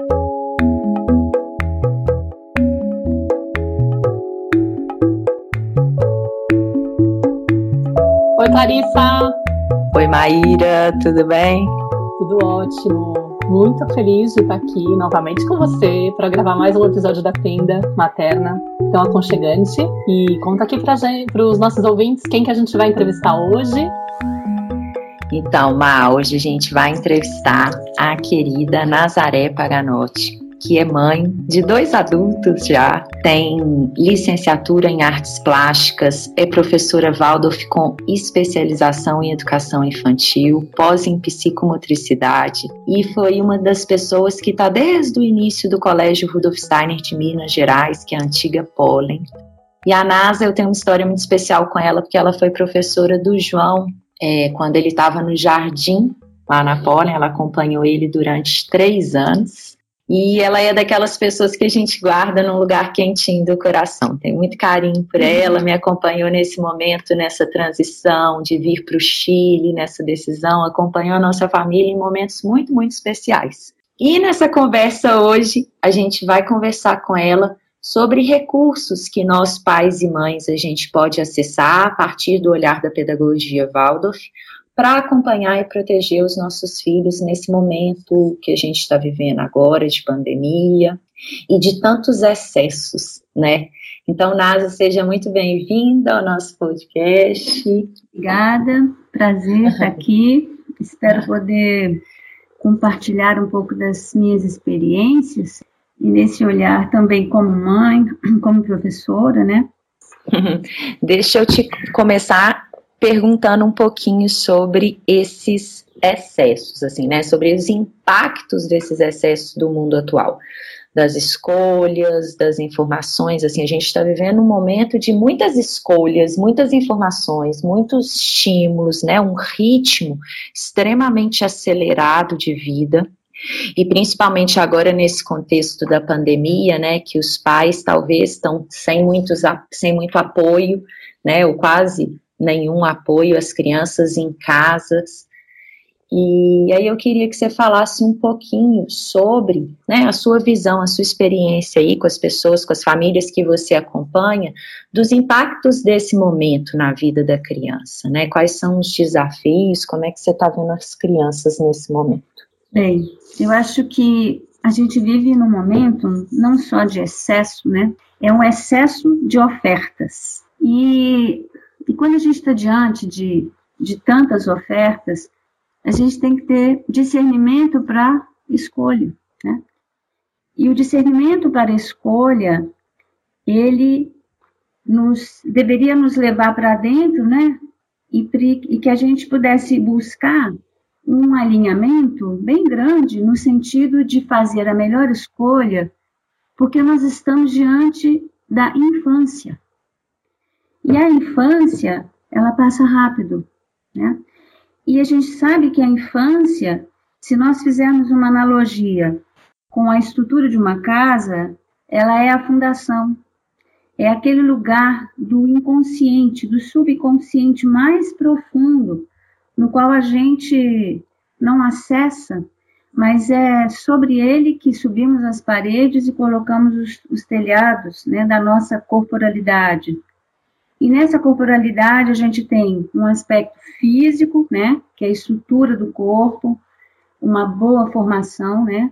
Oi, Clarissa. Oi, Maíra, tudo bem? Tudo ótimo. Muito feliz de estar aqui novamente com você para gravar mais um episódio da Tenda Materna, tão aconchegante. E conta aqui para os nossos ouvintes quem que a gente vai entrevistar hoje. Então, Ma, hoje a gente vai entrevistar a querida Nazaré Paganotti que é mãe de dois adultos já, tem licenciatura em artes plásticas, é professora Waldorf com especialização em educação infantil, pós em psicomotricidade e foi uma das pessoas que está desde o início do Colégio Rudolf Steiner de Minas Gerais, que é a antiga Pollen. E a NASA, eu tenho uma história muito especial com ela, porque ela foi professora do João é, quando ele estava no jardim lá na Pollen, ela acompanhou ele durante três anos. E ela é daquelas pessoas que a gente guarda num lugar quentinho do coração. Tem muito carinho por ela, me acompanhou nesse momento, nessa transição de vir para o Chile, nessa decisão, acompanhou a nossa família em momentos muito, muito especiais. E nessa conversa hoje, a gente vai conversar com ela sobre recursos que nós, pais e mães, a gente pode acessar a partir do olhar da pedagogia Waldorf, para acompanhar e proteger os nossos filhos nesse momento que a gente está vivendo agora de pandemia e de tantos excessos, né? Então, Nasa, seja muito bem-vinda ao nosso podcast. Obrigada, prazer estar aqui. Espero poder compartilhar um pouco das minhas experiências e nesse olhar também como mãe, como professora, né? Deixa eu te começar perguntando um pouquinho sobre esses excessos, assim, né? Sobre os impactos desses excessos do mundo atual, das escolhas, das informações. Assim, a gente está vivendo um momento de muitas escolhas, muitas informações, muitos estímulos, né? Um ritmo extremamente acelerado de vida. E principalmente agora nesse contexto da pandemia, né, que os pais talvez estão sem, muitos, sem muito apoio, né, ou quase nenhum apoio às crianças em casas. E aí eu queria que você falasse um pouquinho sobre né, a sua visão, a sua experiência aí com as pessoas, com as famílias que você acompanha, dos impactos desse momento na vida da criança, né? Quais são os desafios, como é que você está vendo as crianças nesse momento? Bem, eu acho que a gente vive num momento não só de excesso, né? É um excesso de ofertas. E e quando a gente está diante de, de tantas ofertas, a gente tem que ter discernimento para escolha, né? E o discernimento para escolha, ele nos deveria nos levar para dentro, né? E, e que a gente pudesse buscar um alinhamento bem grande no sentido de fazer a melhor escolha, porque nós estamos diante da infância. E a infância, ela passa rápido, né? E a gente sabe que a infância, se nós fizermos uma analogia com a estrutura de uma casa, ela é a fundação. É aquele lugar do inconsciente, do subconsciente mais profundo, no qual a gente não acessa, mas é sobre ele que subimos as paredes e colocamos os, os telhados né, da nossa corporalidade. E nessa corporalidade a gente tem um aspecto físico, né, que é a estrutura do corpo, uma boa formação, né?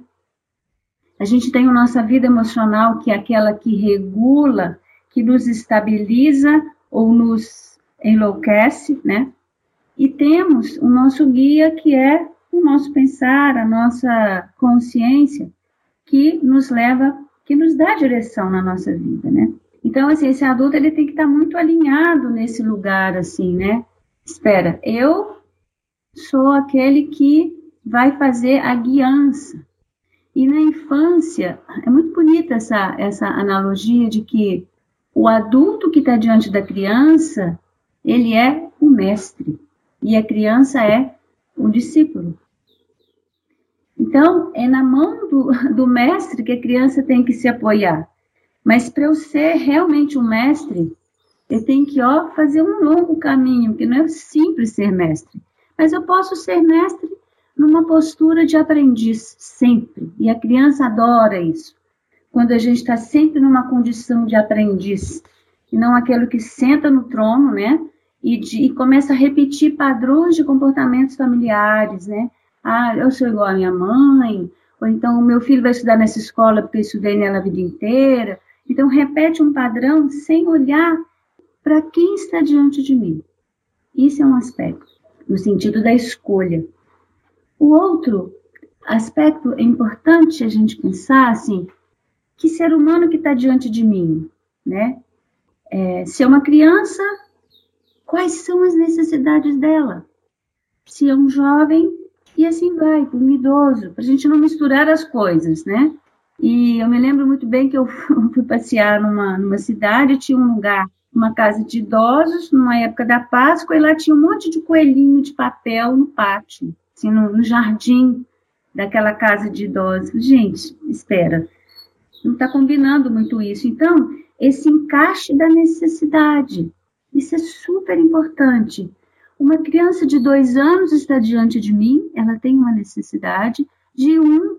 A gente tem a nossa vida emocional, que é aquela que regula, que nos estabiliza ou nos enlouquece, né? E temos o nosso guia, que é o nosso pensar, a nossa consciência, que nos leva, que nos dá direção na nossa vida, né? Então, assim, esse adulto ele tem que estar muito alinhado nesse lugar, assim, né? Espera, eu sou aquele que vai fazer a guiança. E na infância, é muito bonita essa, essa analogia de que o adulto que está diante da criança, ele é o mestre e a criança é o discípulo. Então, é na mão do, do mestre que a criança tem que se apoiar. Mas para eu ser realmente um mestre, eu tenho que ó, fazer um longo caminho, porque não é simples ser mestre. Mas eu posso ser mestre numa postura de aprendiz, sempre. E a criança adora isso. Quando a gente está sempre numa condição de aprendiz, e não aquele que senta no trono, né? E, de, e começa a repetir padrões de comportamentos familiares, né? Ah, eu sou igual à minha mãe, ou então o meu filho vai estudar nessa escola porque eu estudei nela a vida inteira. Então repete um padrão sem olhar para quem está diante de mim. Isso é um aspecto, no sentido da escolha. O outro aspecto é importante a gente pensar assim, que ser humano que está diante de mim, né? É, se é uma criança, quais são as necessidades dela? Se é um jovem, e assim vai, para um idoso, para a gente não misturar as coisas, né? E eu me lembro muito bem que eu fui passear numa, numa cidade, tinha um lugar, uma casa de idosos, numa época da Páscoa, e lá tinha um monte de coelhinho de papel no pátio, assim, no, no jardim daquela casa de idosos. Gente, espera, não está combinando muito isso. Então, esse encaixe da necessidade. Isso é super importante. Uma criança de dois anos está diante de mim, ela tem uma necessidade de um,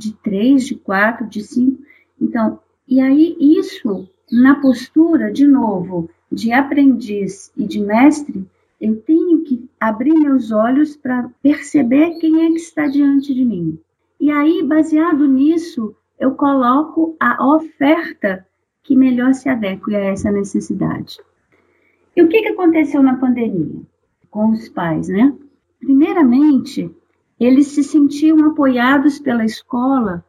de três, de quatro, de cinco. Então, e aí isso, na postura, de novo, de aprendiz e de mestre, eu tenho que abrir meus olhos para perceber quem é que está diante de mim. E aí, baseado nisso, eu coloco a oferta que melhor se adeque a essa necessidade. E o que, que aconteceu na pandemia com os pais, né? Primeiramente, eles se sentiam apoiados pela escola,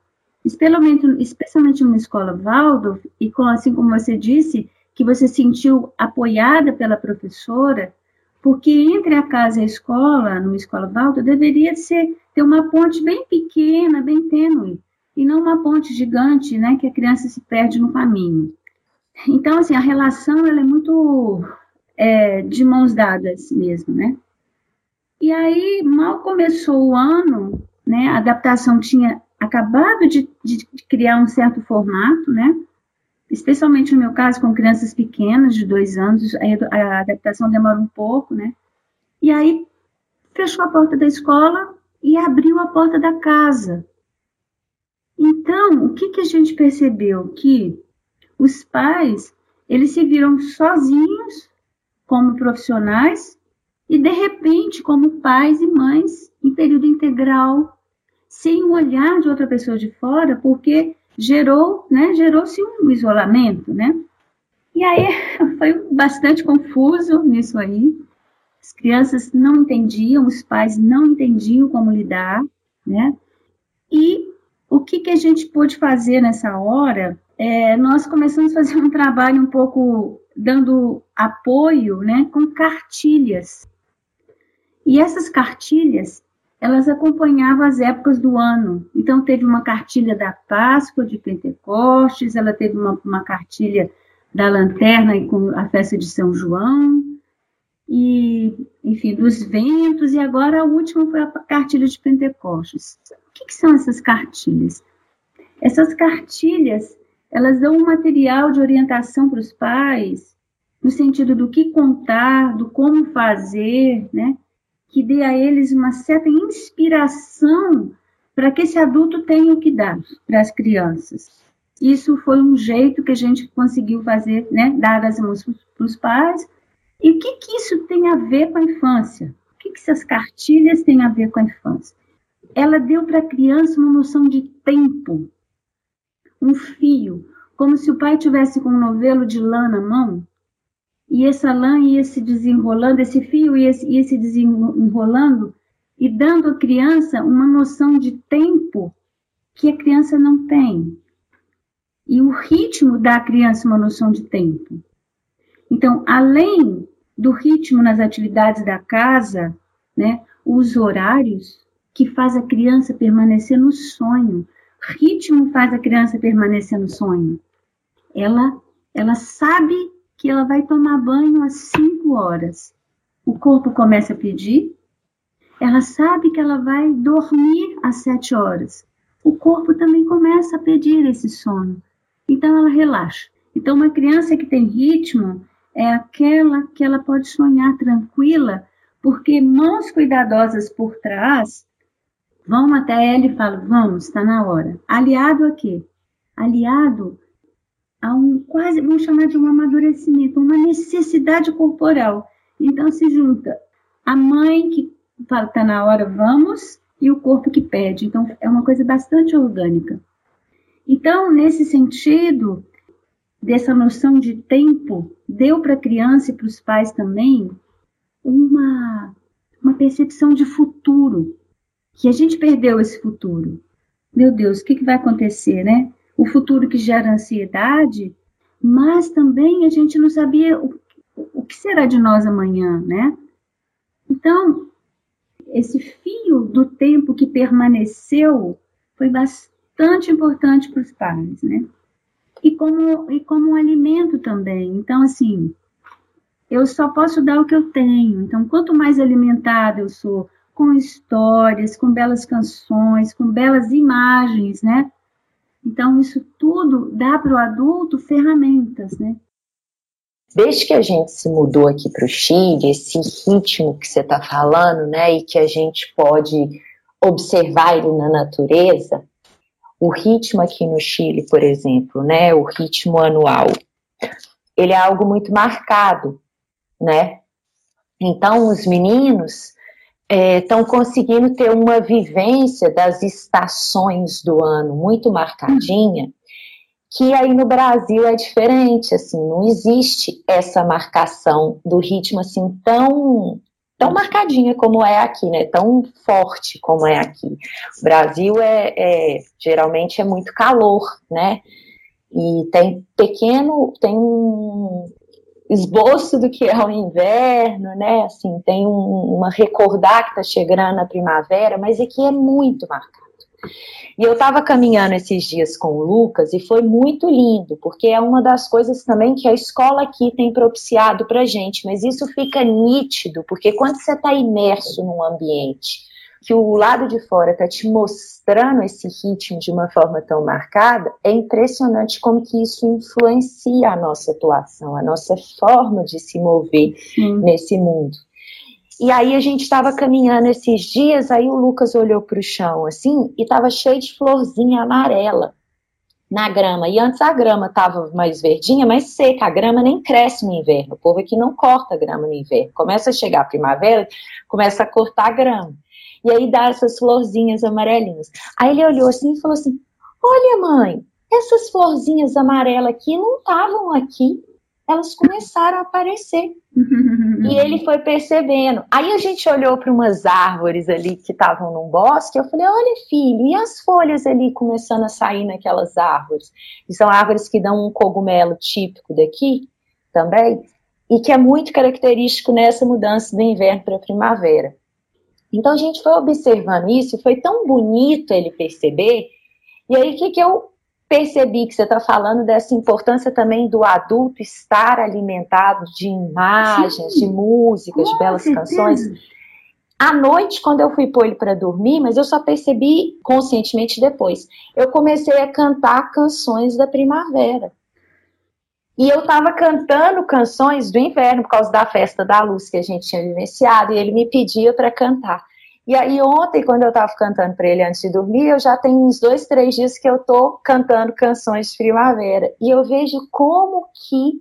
especialmente, especialmente numa escola Waldorf, e com, assim como você disse, que você sentiu apoiada pela professora, porque entre a casa e a escola, numa escola Waldorf, deveria ser ter uma ponte bem pequena, bem tênue, e não uma ponte gigante, né, que a criança se perde no caminho. Então, assim, a relação ela é muito é, de mãos dadas mesmo, né? E aí, mal começou o ano, né, a adaptação tinha acabado de, de, criar um certo formato, né? Especialmente no meu caso, com crianças pequenas, de dois anos, a, a adaptação demora um pouco, né? E aí, fechou a porta da escola e abriu a porta da casa. Então, o que, que a gente percebeu? Que os pais, eles se viram sozinhos como profissionais e, de repente, como pais e mães em período integral, sem o olhar de outra pessoa de fora, porque gerou, né, gerou-se um isolamento, né? E aí foi bastante confuso nisso aí. As crianças não entendiam, os pais não entendiam como lidar, né? E o que, que a gente pôde fazer nessa hora? É, nós começamos a fazer um trabalho um pouco dando apoio né, com cartilhas. E essas cartilhas, elas acompanhavam as épocas do ano. Então, teve uma cartilha da Páscoa, de Pentecostes, ela teve uma, uma cartilha da Lanterna com a festa de São João, e, enfim, dos ventos, e agora a última foi a cartilha de Pentecostes. O que, que são essas cartilhas? Essas cartilhas, elas dão um material de orientação para os pais, no sentido do que contar, do como fazer, né? Que dê a eles uma certa inspiração para que esse adulto tenha o que dar para as crianças. Isso foi um jeito que a gente conseguiu fazer, né? Dar as mãos para os pais e o que, que isso tem a ver com a infância? O que, que essas cartilhas têm a ver com a infância? Ela deu para a criança uma noção de tempo, um fio, como se o pai tivesse com um novelo de lã na mão e essa lã ia se desenrolando, esse fio ia, ia se desenrolando e dando à criança uma noção de tempo que a criança não tem. E o ritmo dá à criança uma noção de tempo. Então, além do ritmo nas atividades da casa, né? Os horários que faz a criança permanecer no sonho. Ritmo faz a criança permanecer no sonho. Ela, ela sabe que ela vai tomar banho às 5 horas. O corpo começa a pedir. Ela sabe que ela vai dormir às 7 horas. O corpo também começa a pedir esse sono. Então ela relaxa. Então uma criança que tem ritmo, é aquela que ela pode sonhar tranquila, porque mãos cuidadosas por trás vão até ela e falam, vamos, está na hora. Aliado a quê? Aliado a um quase, vamos chamar de um amadurecimento, uma necessidade corporal. Então se junta a mãe que fala, está na hora, vamos, e o corpo que pede. Então é uma coisa bastante orgânica. Então, nesse sentido, dessa noção de tempo, deu para a criança e para os pais também uma, uma percepção de futuro, que a gente perdeu esse futuro. Meu Deus, o que, que vai acontecer, né? O futuro que gera ansiedade, mas também a gente não sabia o, o que será de nós amanhã, né? Então, esse fio do tempo que permaneceu foi bastante importante para os pais, né? E como, e como um alimento também. Então, assim, eu só posso dar o que eu tenho. Então, quanto mais alimentada eu sou com histórias, com belas canções, com belas imagens, né? Então, isso tudo dá para o adulto ferramentas, né? Desde que a gente se mudou aqui para o Chile, esse ritmo que você está falando, né, e que a gente pode observar ele na natureza, o ritmo aqui no Chile, por exemplo, né, o ritmo anual, ele é algo muito marcado né? Então, os meninos estão é, conseguindo ter uma vivência das estações do ano muito marcadinha, que aí no Brasil é diferente, assim, não existe essa marcação do ritmo assim tão tão marcadinha como é aqui, né? Tão forte como é aqui. O Brasil é, é geralmente é muito calor, né? E tem pequeno, tem um, esboço do que é o inverno, né? Assim, tem um, uma recordar que está chegando a primavera, mas aqui é muito marcado. E eu estava caminhando esses dias com o Lucas e foi muito lindo, porque é uma das coisas também que a escola aqui tem propiciado para gente, mas isso fica nítido, porque quando você está imerso num ambiente que o lado de fora está te mostrando esse ritmo de uma forma tão marcada, é impressionante como que isso influencia a nossa atuação, a nossa forma de se mover Sim. nesse mundo. E aí a gente estava caminhando esses dias, aí o Lucas olhou para o chão assim e estava cheio de florzinha amarela na grama. E antes a grama estava mais verdinha, mais seca. A grama nem cresce no inverno. O povo aqui não corta grama no inverno. Começa a chegar a primavera, começa a cortar a grama. E aí dá essas florzinhas amarelinhas. Aí ele olhou assim e falou assim: Olha, mãe, essas florzinhas amarelas aqui não estavam aqui. Elas começaram a aparecer. e ele foi percebendo. Aí a gente olhou para umas árvores ali que estavam num bosque. Eu falei: Olha, filho, e as folhas ali começando a sair naquelas árvores? E são árvores que dão um cogumelo típico daqui também, e que é muito característico nessa mudança do inverno para a primavera. Então a gente foi observando isso e foi tão bonito ele perceber. E aí o que, que eu percebi que você está falando dessa importância também do adulto estar alimentado de imagens, Sim. de músicas, de belas canções. À noite, quando eu fui pôr ele para dormir, mas eu só percebi conscientemente depois, eu comecei a cantar canções da primavera. E eu estava cantando canções do inverno por causa da festa da luz que a gente tinha vivenciado, e ele me pedia para cantar. E aí ontem, quando eu estava cantando para ele antes de dormir, eu já tenho uns dois, três dias que eu estou cantando canções de primavera. E eu vejo como que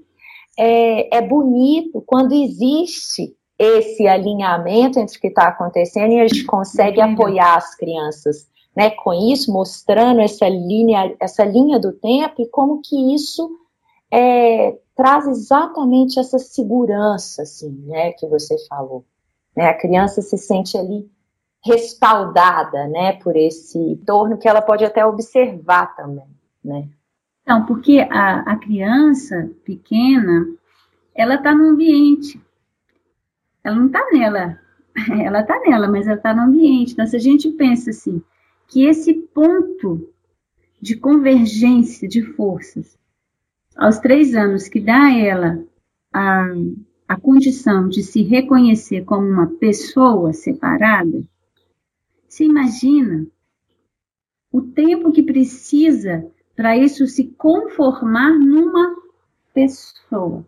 é, é bonito quando existe esse alinhamento entre o que está acontecendo e a gente consegue apoiar as crianças, né? Com isso, mostrando essa linha, essa linha do tempo e como que isso é, traz exatamente essa segurança, assim, né, que você falou. Né, a criança se sente ali respaldada, né, por esse entorno que ela pode até observar também, né. Então, porque a, a criança pequena, ela está no ambiente, ela não está nela, ela está nela, mas ela está no ambiente. Então, se a gente pensa assim, que esse ponto de convergência de forças aos três anos, que dá a ela a, a condição de se reconhecer como uma pessoa separada, se imagina o tempo que precisa para isso se conformar numa pessoa,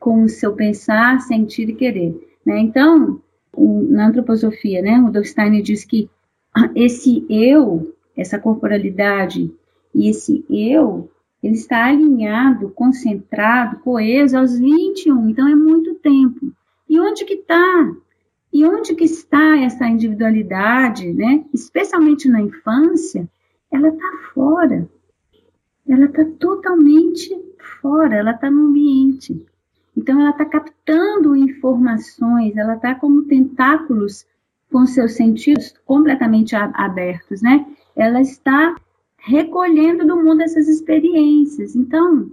com o seu pensar, sentir e querer. Né? Então, o, na antroposofia, né, o Steiner diz que esse eu, essa corporalidade e esse eu, ele está alinhado, concentrado, coeso aos 21, então é muito tempo. E onde que está? E onde que está essa individualidade, né? Especialmente na infância, ela está fora. Ela está totalmente fora, ela está no ambiente. Então, ela está captando informações, ela está como tentáculos com seus sentidos completamente abertos, né? Ela está recolhendo do mundo essas experiências. Então,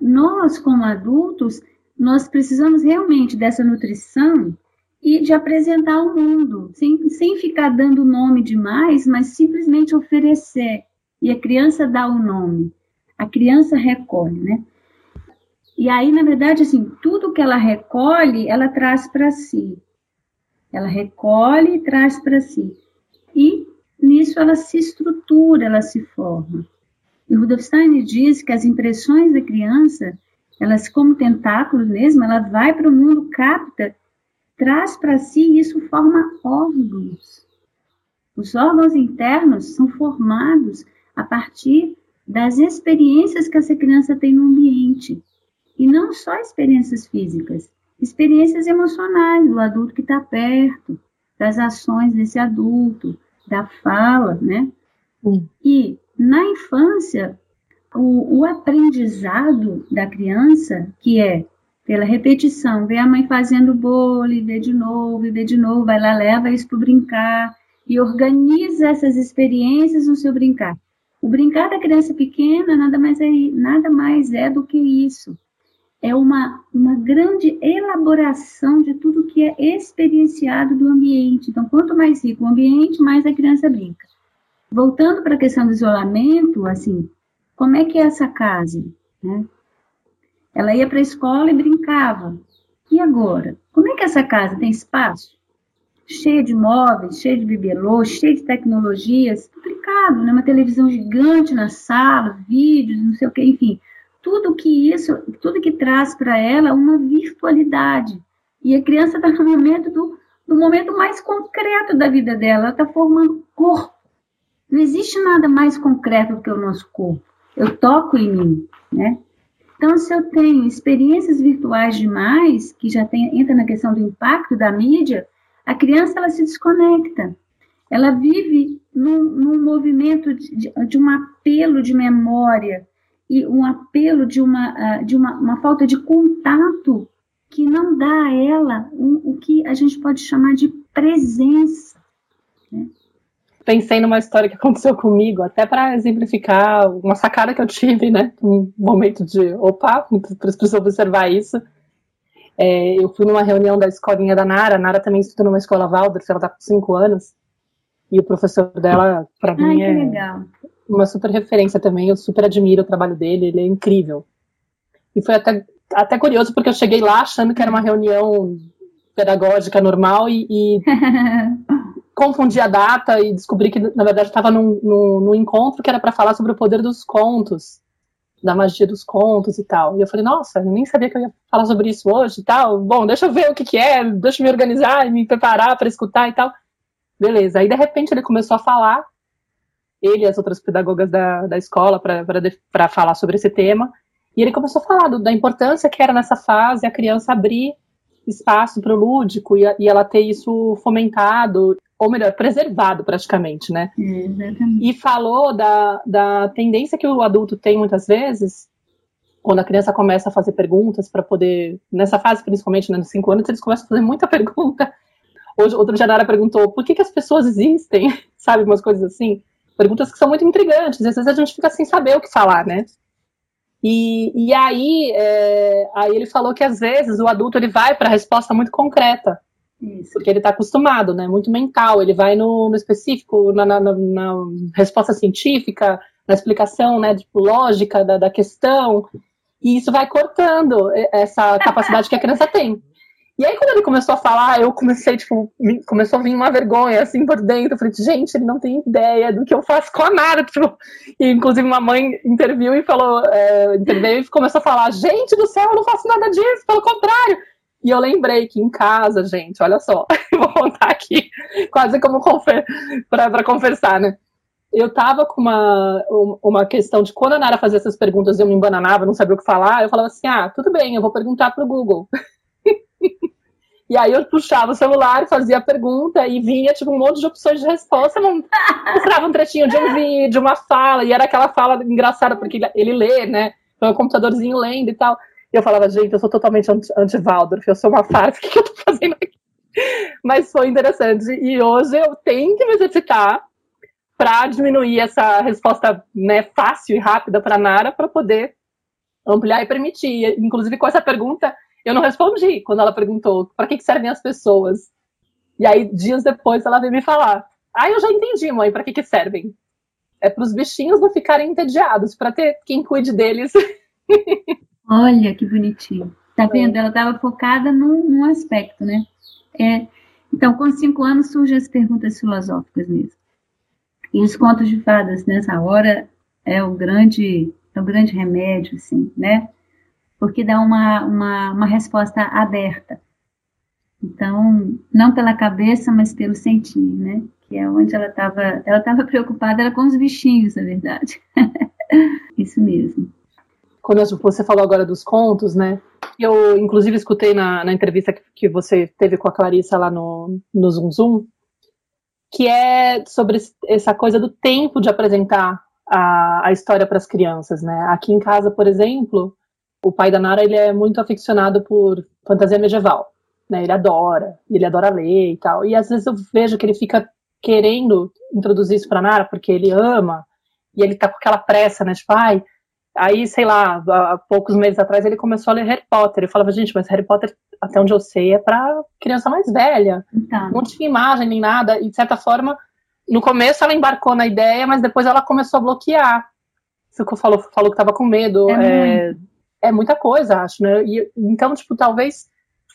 nós, como adultos, nós precisamos realmente dessa nutrição e de apresentar ao mundo, sem, sem ficar dando nome demais, mas simplesmente oferecer. E a criança dá o nome, a criança recolhe, né? E aí, na verdade, assim, tudo que ela recolhe, ela traz para si. Ela recolhe e traz para si. Nisso ela se estrutura, ela se forma. E Rudolf Steiner diz que as impressões da criança, elas como tentáculos mesmo, ela vai para o mundo, capta, traz para si e isso forma órgãos. Os órgãos internos são formados a partir das experiências que essa criança tem no ambiente. E não só experiências físicas, experiências emocionais do adulto que está perto, das ações desse adulto, da fala, né? Sim. E na infância, o, o, aprendizado da criança, que é pela repetição, ver a mãe fazendo bolo, e ver de novo, e ver de novo, vai lá, leva isso para brincar e organiza essas experiências no seu brincar. O brincar da criança pequena nada mais é, nada mais é do que isso é uma, uma grande elaboração de tudo que é experienciado do ambiente. Então, quanto mais rico o ambiente, mais a criança brinca. Voltando para a questão do isolamento, assim, como é que é essa casa? Né? Ela ia para a escola e brincava. E agora? Como é que essa casa tem espaço? Cheia de móveis, cheia de bibelô, cheia de tecnologias, complicado, né? Uma televisão gigante na sala, vídeos, não sei o que, enfim tudo que isso, tudo que traz para ela uma virtualidade. E a criança está no momento do, do momento mais concreto da vida dela, ela está formando corpo. Não existe nada mais concreto que o nosso corpo. Eu toco em mim, né? Então, se eu tenho experiências virtuais demais, que já tem, entra na questão do impacto da mídia, a criança ela se desconecta. Ela vive num, num movimento de, de um apelo de memória, e um apelo de uma, ah, de uma, uma falta de contato que não dá a ela um, o que a gente pode chamar de presença. Né? Pensei numa história que aconteceu comigo, até para exemplificar uma sacada que eu tive, né? Um momento de opa, para as pessoas observar isso. É, eu fui numa reunião da escolinha da Nara, a Nara também estuda numa escola Waldorf, ela está com 5 anos, e o professor dela, para mim, é, uma super referência também, eu super admiro o trabalho dele, ele é incrível. E foi até, até curioso, porque eu cheguei lá achando que era uma reunião pedagógica normal e, e confundi a data e descobri que, na verdade, estava num, num, num, encontro que era para falar sobre o poder dos contos, da magia dos contos e tal. E eu falei, nossa, eu nem sabia que eu ia falar sobre isso hoje e tal. Bom, deixa eu ver o que, que é, deixa eu me organizar e me preparar para escutar e tal. Beleza. Aí, de repente, ele começou a falar ele e as outras pedagogas da, da escola para falar sobre esse tema. E ele começou a falar do, da importância que era nessa fase a criança abrir espaço para o lúdico e, e, ela ter isso fomentado, ou melhor, preservado praticamente, né? Exatamente. E falou da, da tendência que o adulto tem muitas vezes, quando a criança começa a fazer perguntas para poder, nessa fase principalmente, né, nos cinco anos, eles começam a fazer muita pergunta. Hoje, outro dia Nara perguntou por que, que as pessoas existem, sabe, umas coisas assim perguntas que são muito intrigantes, às vezes a gente fica sem saber o que falar, né? E, e aí, é, aí ele falou que às vezes o adulto ele vai para a resposta muito concreta, Isso. porque ele está acostumado, né? Muito mental, ele vai no, no específico, na, na, na, resposta científica, na explicação, né, tipo, lógica da, da questão, e isso vai cortando essa capacidade que a criança tem. E aí, quando ele começou a falar, eu comecei, tipo, começou a vir uma vergonha, assim, por dentro. Eu falei, gente, ele não tem ideia do que eu faço com a Nara. Tipo, e, inclusive, uma mãe interviu e falou, é, interveio e começou a falar, gente do céu, eu não faço nada disso, pelo contrário. E eu lembrei que em casa, gente, olha só, vou contar aqui, quase como para conversar, né? Eu tava com uma, uma questão de quando a Nara fazia essas perguntas eu me embananava, não sabia o que falar, eu falava assim: ah, tudo bem, eu vou perguntar pro Google. E aí eu puxava o celular, fazia a pergunta e vinha tipo um monte de opções de resposta, mostrava um trechinho de um vídeo, uma fala, e era aquela fala engraçada porque ele lê, né? Então o computadorzinho lendo e tal. E eu falava, gente, eu sou totalmente anti-Waldorf, eu sou uma farsa, o que eu tô fazendo aqui? Mas foi interessante. E hoje eu tenho que me exercitar para diminuir essa resposta né, fácil e rápida para Nara, para poder ampliar e permitir. Inclusive, com essa pergunta, eu não respondi quando ela perguntou para que, que servem as pessoas. E aí, dias depois, ela veio me falar: Ah, eu já entendi, mãe, para que, que servem. É para os bichinhos não ficarem entediados, para ter quem cuide deles. Olha que bonitinho. Tá vendo? Ela estava focada num, num, aspecto, né? É, então, com cinco anos surgem as perguntas filosóficas mesmo. E os contos de fadas nessa hora é o grande, é o grande remédio, assim, né? Porque dá uma, uma, uma resposta aberta. Então, não pela cabeça, mas pelo sentir, né? Que é onde ela estava, ela estava preocupada era com os bichinhos, na verdade. Isso mesmo quando você falou agora dos contos, né? Eu, inclusive, escutei na, na entrevista que, que, você teve com a Clarissa lá no, no Zoom Zoom, que é sobre essa coisa do tempo de apresentar a, a história para as crianças, né? Aqui em casa, por exemplo, o pai da Nara ele é muito aficionado por fantasia medieval, né? Ele adora, ele adora ler e tal. E às vezes eu vejo que ele fica querendo introduzir isso para Nara porque ele ama e ele tá com aquela pressa, né? Tipo, ai, Aí, sei lá, há poucos meses atrás ele começou a ler Harry Potter. Eu falava, gente, mas Harry Potter, até onde eu sei, é para criança mais velha. Então. Não tinha imagem nem nada. E, de certa forma, no começo ela embarcou na ideia, mas depois ela começou a bloquear. Você falou, falou que estava com medo. É, é, é, muita coisa, acho, né? E, então, tipo, talvez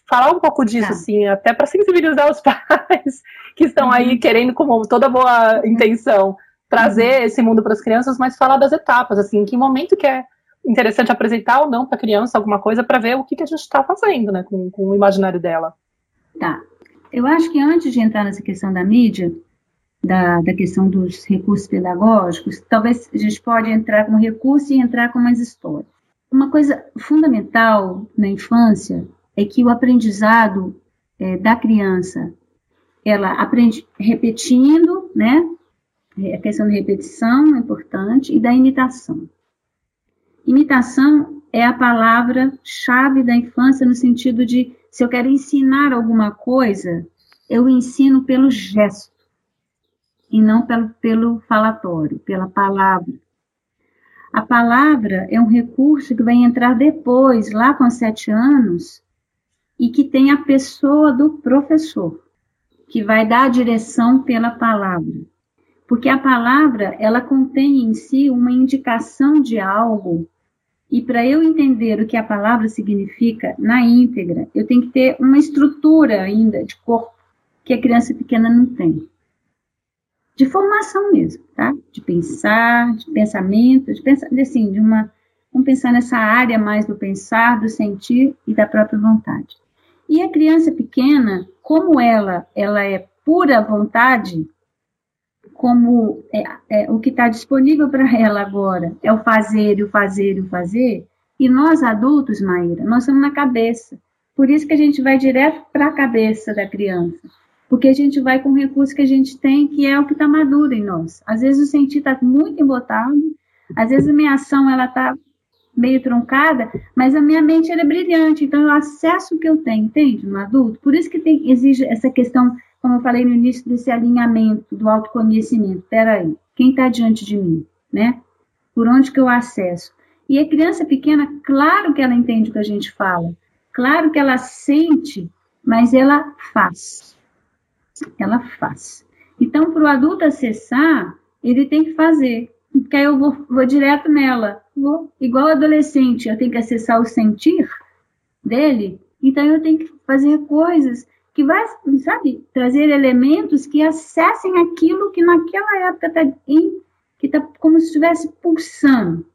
falar um pouco disso, tá. assim, até para sensibilizar os pais que estão uhum. aí querendo, com toda boa intenção, trazer uhum. esse mundo para as crianças, mas falar das etapas, assim, em que momento que é interessante apresentar ou não para a criança alguma coisa para ver o que, que a gente está fazendo, né, com, com o imaginário dela. Tá. Eu acho que antes de entrar nessa questão da mídia, da, da questão dos recursos pedagógicos, talvez a gente pode entrar como recurso e entrar com mais história. Uma coisa fundamental na infância é que o aprendizado é, da criança, ela aprende repetindo, né, a questão da repetição é importante e da imitação. Imitação é a palavra-chave da infância no sentido de se eu quero ensinar alguma coisa, eu ensino pelo gesto e não pelo, pelo falatório, pela palavra. A palavra é um recurso que vai entrar depois, lá com sete anos, e que tem a pessoa do professor, que vai dar a direção pela palavra porque a palavra ela contém em si uma indicação de algo e para eu entender o que a palavra significa na íntegra, eu tenho que ter uma estrutura ainda de corpo que a criança pequena não tem. De formação mesmo, tá? De pensar, de pensamento, de pensar, assim, de uma vamos pensar nessa área mais do pensar, do sentir e da própria vontade. E a criança pequena, como ela, ela é pura vontade, como é, é, o que está disponível para ela agora é o fazer, o fazer, o fazer, e nós adultos, Maíra, nós estamos na cabeça. Por isso que a gente vai direto para a cabeça da criança. Porque a gente vai com o recurso que a gente tem, que é o que está maduro em nós. Às vezes o sentir está muito embotado, às vezes a minha ação ela está meio truncada, mas a minha mente é brilhante, então o acesso que eu tenho, entende, no adulto. Por isso que tem, exige essa questão como eu falei no início desse alinhamento do autoconhecimento. Peraí, quem está diante de mim, né? Por onde que eu acesso? E a criança pequena, claro que ela entende o que a gente fala, claro que ela sente, mas ela faz. Ela faz. Então, para o adulto acessar, ele tem que fazer. Porque aí eu vou, vou direto nela. Vou, igual adolescente, eu tenho que acessar o sentir dele, então eu tenho que fazer coisas que vai, sabe, trazer elementos que acessem aquilo que naquela época está em, que está como se estivesse pulsando.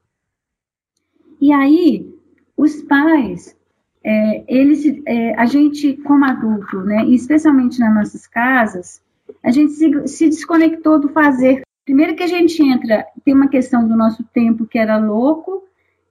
E aí, os pais, é, eles, é, a gente, como adulto, né, especialmente nas nossas casas, a gente se, se desconectou do fazer. Primeiro que a gente entra, tem uma questão do nosso tempo que era louco,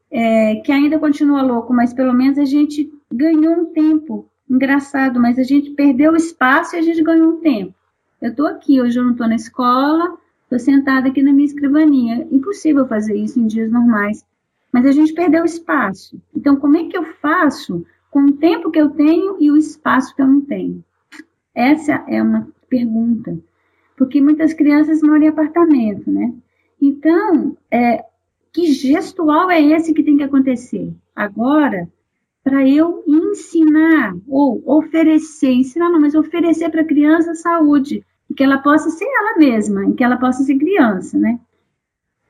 é, que ainda continua louco, mas pelo menos a gente ganhou um tempo. Engraçado, mas a gente perdeu o espaço e a gente ganhou um tempo. Eu estou aqui, hoje eu não estou na escola, estou sentada aqui na minha escrivaninha. Impossível fazer isso em dias normais. Mas a gente perdeu espaço. Então, como é que eu faço com o tempo que eu tenho e o espaço que eu não tenho? Essa é uma pergunta. Porque muitas crianças moram em apartamento, né? Então, é, que gestual é esse que tem que acontecer? Agora, para eu ensinar ou oferecer, ensinar não, mas oferecer para a criança saúde, que ela possa ser ela mesma, que ela possa ser criança, né?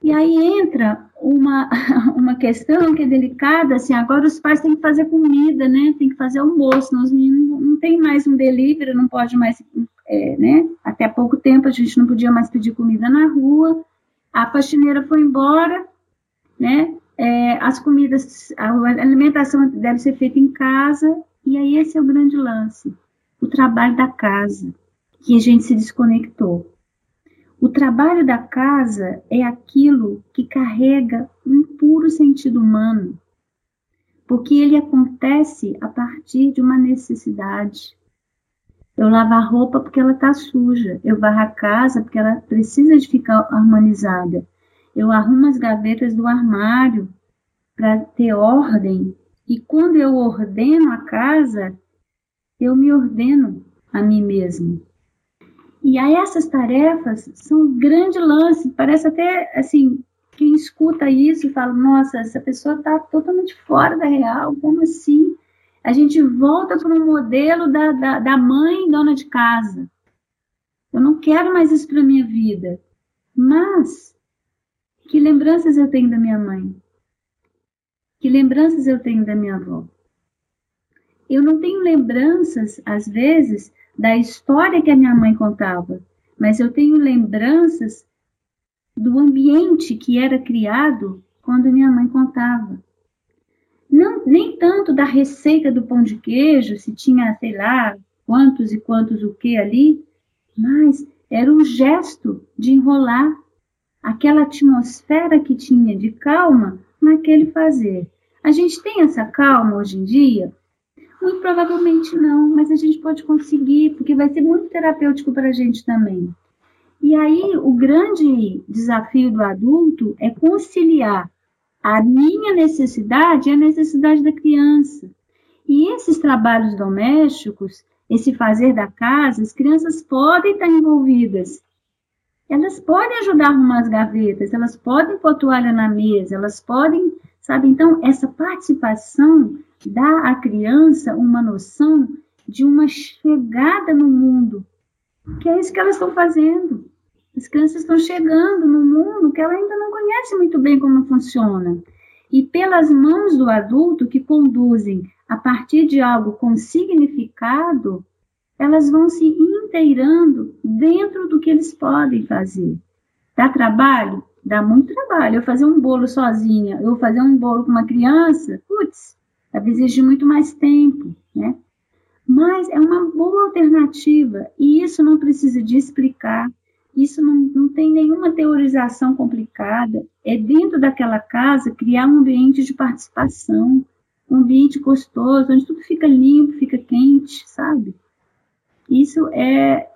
E aí entra uma, uma questão que é delicada, assim, agora os pais têm que fazer comida, né? Tem que fazer almoço, os meninos não tem mais um delivery, não pode mais, é, né? Até pouco tempo a gente não podia mais pedir comida na rua, a faxineira foi embora, né? É, as comidas, a alimentação deve ser feita em casa, e aí esse é o grande lance, o trabalho da casa, que a gente se desconectou. O trabalho da casa é aquilo que carrega um puro sentido humano, porque ele acontece a partir de uma necessidade. Eu lavo a roupa porque ela está suja, eu varro a casa porque ela precisa de ficar harmonizada, eu arrumo as gavetas do armário para ter ordem. E quando eu ordeno a casa, eu me ordeno a mim mesmo. E aí essas tarefas são um grande lance. Parece até assim, quem escuta isso fala, nossa, essa pessoa está totalmente fora da real, como assim? A gente volta para um modelo da, da, da mãe dona de casa. Eu não quero mais isso para minha vida. Mas que lembranças eu tenho da minha mãe? Que lembranças eu tenho da minha avó? Eu não tenho lembranças, às vezes, da história que a minha mãe contava, mas eu tenho lembranças do ambiente que era criado quando minha mãe contava. Não, nem tanto da receita do pão de queijo, se tinha, sei lá, quantos e quantos o que ali, mas era o gesto de enrolar aquela atmosfera que tinha de calma naquele fazer. A gente tem essa calma hoje em dia? Muito provavelmente não, mas a gente pode conseguir, porque vai ser muito terapêutico para a gente também. E aí, o grande desafio do adulto é conciliar a minha necessidade e a necessidade da criança. E esses trabalhos domésticos, esse fazer da casa, as crianças podem estar envolvidas, elas podem ajudar a arrumar as gavetas, elas podem pôr toalha na mesa, elas podem, sabe? Então, essa participação dá à criança uma noção de uma chegada no mundo, que é isso que elas estão fazendo. As crianças estão chegando no mundo que ela ainda não conhece muito bem como funciona. E pelas mãos do adulto que conduzem a partir de algo com significado, elas vão se inteirando dentro do que eles podem fazer. Dá trabalho? Dá muito trabalho. Eu fazer um bolo sozinha, eu fazer um bolo com uma criança, putz, vai exigir muito mais tempo, né? Mas é uma boa alternativa e isso não precisa de explicar, isso não, não tem nenhuma teorização complicada. É dentro daquela casa criar um ambiente de participação, um ambiente gostoso, onde tudo fica limpo, fica quente, sabe? Isso é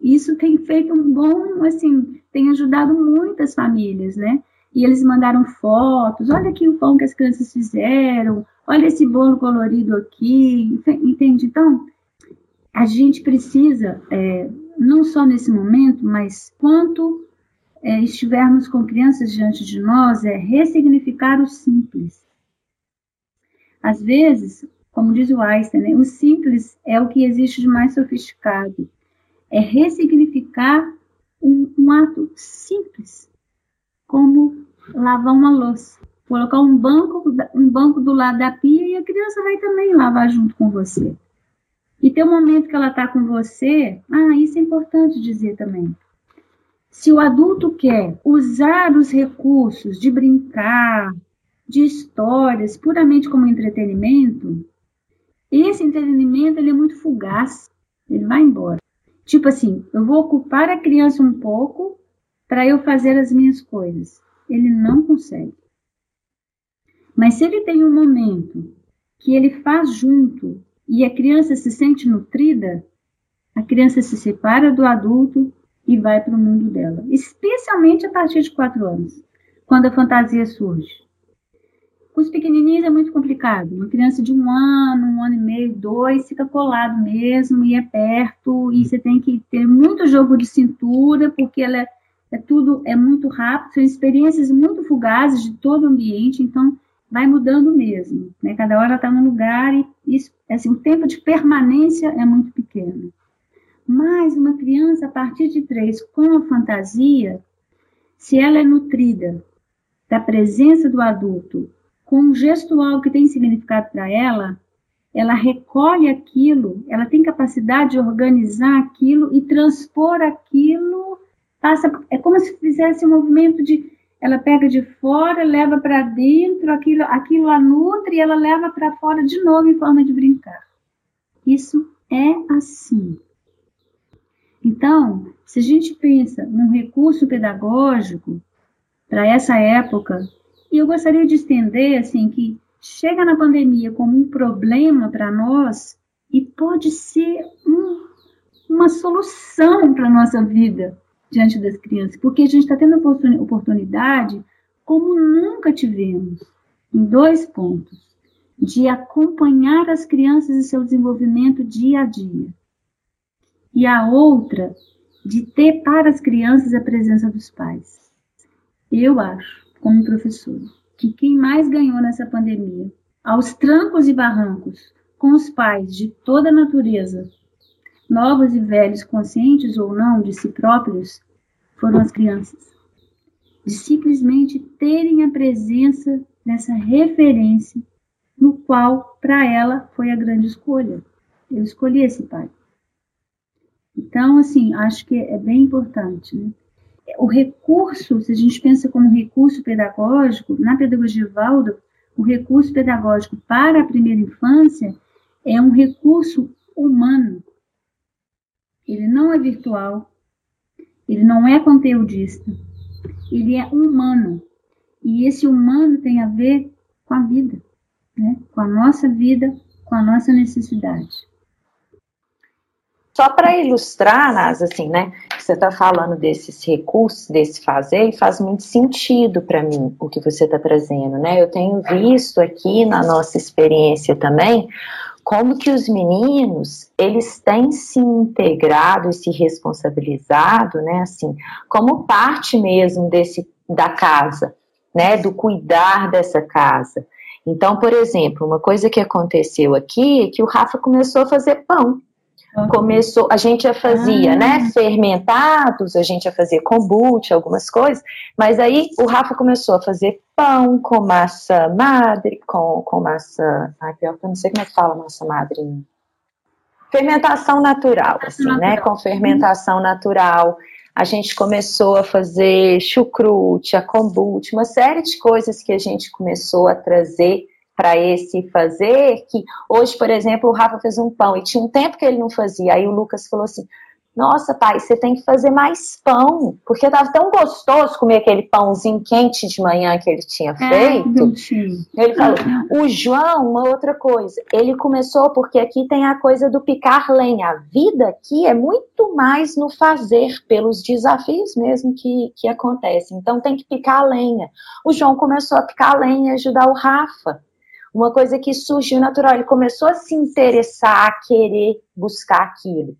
isso tem feito um bom, assim, tem ajudado muitas famílias, né? E eles mandaram fotos, olha aqui o pão que as crianças fizeram, olha esse bolo colorido aqui, entende? Então, a gente precisa, é, não só nesse momento, mas quanto é, estivermos com crianças diante de nós, é ressignificar o simples. Às vezes, como diz o Einstein, né, o simples é o que existe de mais sofisticado. É ressignificar um, um ato simples, como lavar uma louça. Colocar um banco, um banco do lado da pia e a criança vai também lavar junto com você. E tem um momento que ela está com você, ah, isso é importante dizer também. Se o adulto quer usar os recursos de brincar, de histórias, puramente como entretenimento, Esse entretenimento ele é muito fugaz, ele vai embora. Tipo assim, eu vou ocupar a criança um pouco para eu fazer as minhas coisas. Ele não consegue. Mas se ele tem um momento que ele faz junto e a criança se sente nutrida, a criança se separa do adulto e vai para o mundo dela, especialmente a partir de quatro anos, quando a fantasia surge. Com os pequenininhos é muito complicado. Uma criança de um ano, um ano e meio, dois, fica colado mesmo e é perto e você tem que ter muito jogo de cintura porque ela é, é tudo é muito rápido, são experiências muito fugazes de todo o ambiente, então vai mudando mesmo. Né? Cada hora está num lugar e isso, assim, o tempo de permanência é muito pequeno. Mas uma criança, a partir de três, com a fantasia, se ela é nutrida da presença do adulto, com um gestual que tem significado para ela, ela recolhe aquilo, ela tem capacidade de organizar aquilo e transpor aquilo, passa, é como se fizesse um movimento de ela pega de fora, leva para dentro, aquilo, aquilo a nutre e ela leva para fora de novo em forma de brincar. Isso é assim. Então, se a gente pensa num recurso pedagógico para essa época, e eu gostaria de estender assim que chega na pandemia como um problema para nós e pode ser um, uma solução para nossa vida diante das crianças, porque a gente está tendo oportunidade como nunca tivemos, em dois pontos, de acompanhar as crianças e seu desenvolvimento dia a dia. E a outra, de ter para as crianças a presença dos pais. Eu acho, como professor, que quem mais ganhou nessa pandemia, aos trancos e barrancos, com os pais de toda a natureza, novos e velhos, conscientes ou não de si próprios, foram as crianças. De simplesmente terem a presença dessa referência, no qual, para ela, foi a grande escolha. Eu escolhi esse pai. Então, assim, acho que é bem importante. Né? O recurso, se a gente pensa como recurso pedagógico, na pedagogia Waldorf, o recurso pedagógico para a primeira infância é um recurso humano. Ele não é virtual, ele não é conteudista, ele é humano. E esse humano tem a ver com a vida, né? com a nossa vida, com a nossa necessidade. Só para ilustrar, Nas, assim, né? Você está falando desses recursos, desse fazer, e faz muito sentido para mim o que você está trazendo, né? Eu tenho visto aqui na nossa experiência também como que os meninos eles têm se integrado e se responsabilizado, né, assim, como parte mesmo desse da casa, né, do cuidar dessa casa. Então, por exemplo, uma coisa que aconteceu aqui é que o Rafa começou a fazer pão. Começou, a gente já fazia, né, ah. né, fermentados, a gente ia fazer kombucha, algumas coisas, mas aí o Rafa começou a fazer pão com massa madre, com, com massa, ai, pior que eu não sei como é que fala massa madre. Fermentação natural, assim, né, natural. né, com fermentação uhum. natural. A gente começou a fazer chucrute, a kombucha, uma série de coisas que a gente começou a trazer para esse fazer, que hoje, por exemplo, o Rafa fez um pão e tinha um tempo que ele não fazia. Aí o Lucas falou assim: Nossa, pai, você tem que fazer mais pão, porque estava tão gostoso comer aquele pãozinho quente de manhã que ele tinha é, feito. É, ele falou: O João, uma outra coisa, ele começou porque aqui tem a coisa do picar lenha. A vida aqui é muito mais no fazer, pelos desafios mesmo que, que acontecem. Então tem que picar a lenha. O João começou a picar a lenha e ajudar o Rafa uma coisa que surgiu natural. Ele começou a se interessar, a querer buscar aquilo,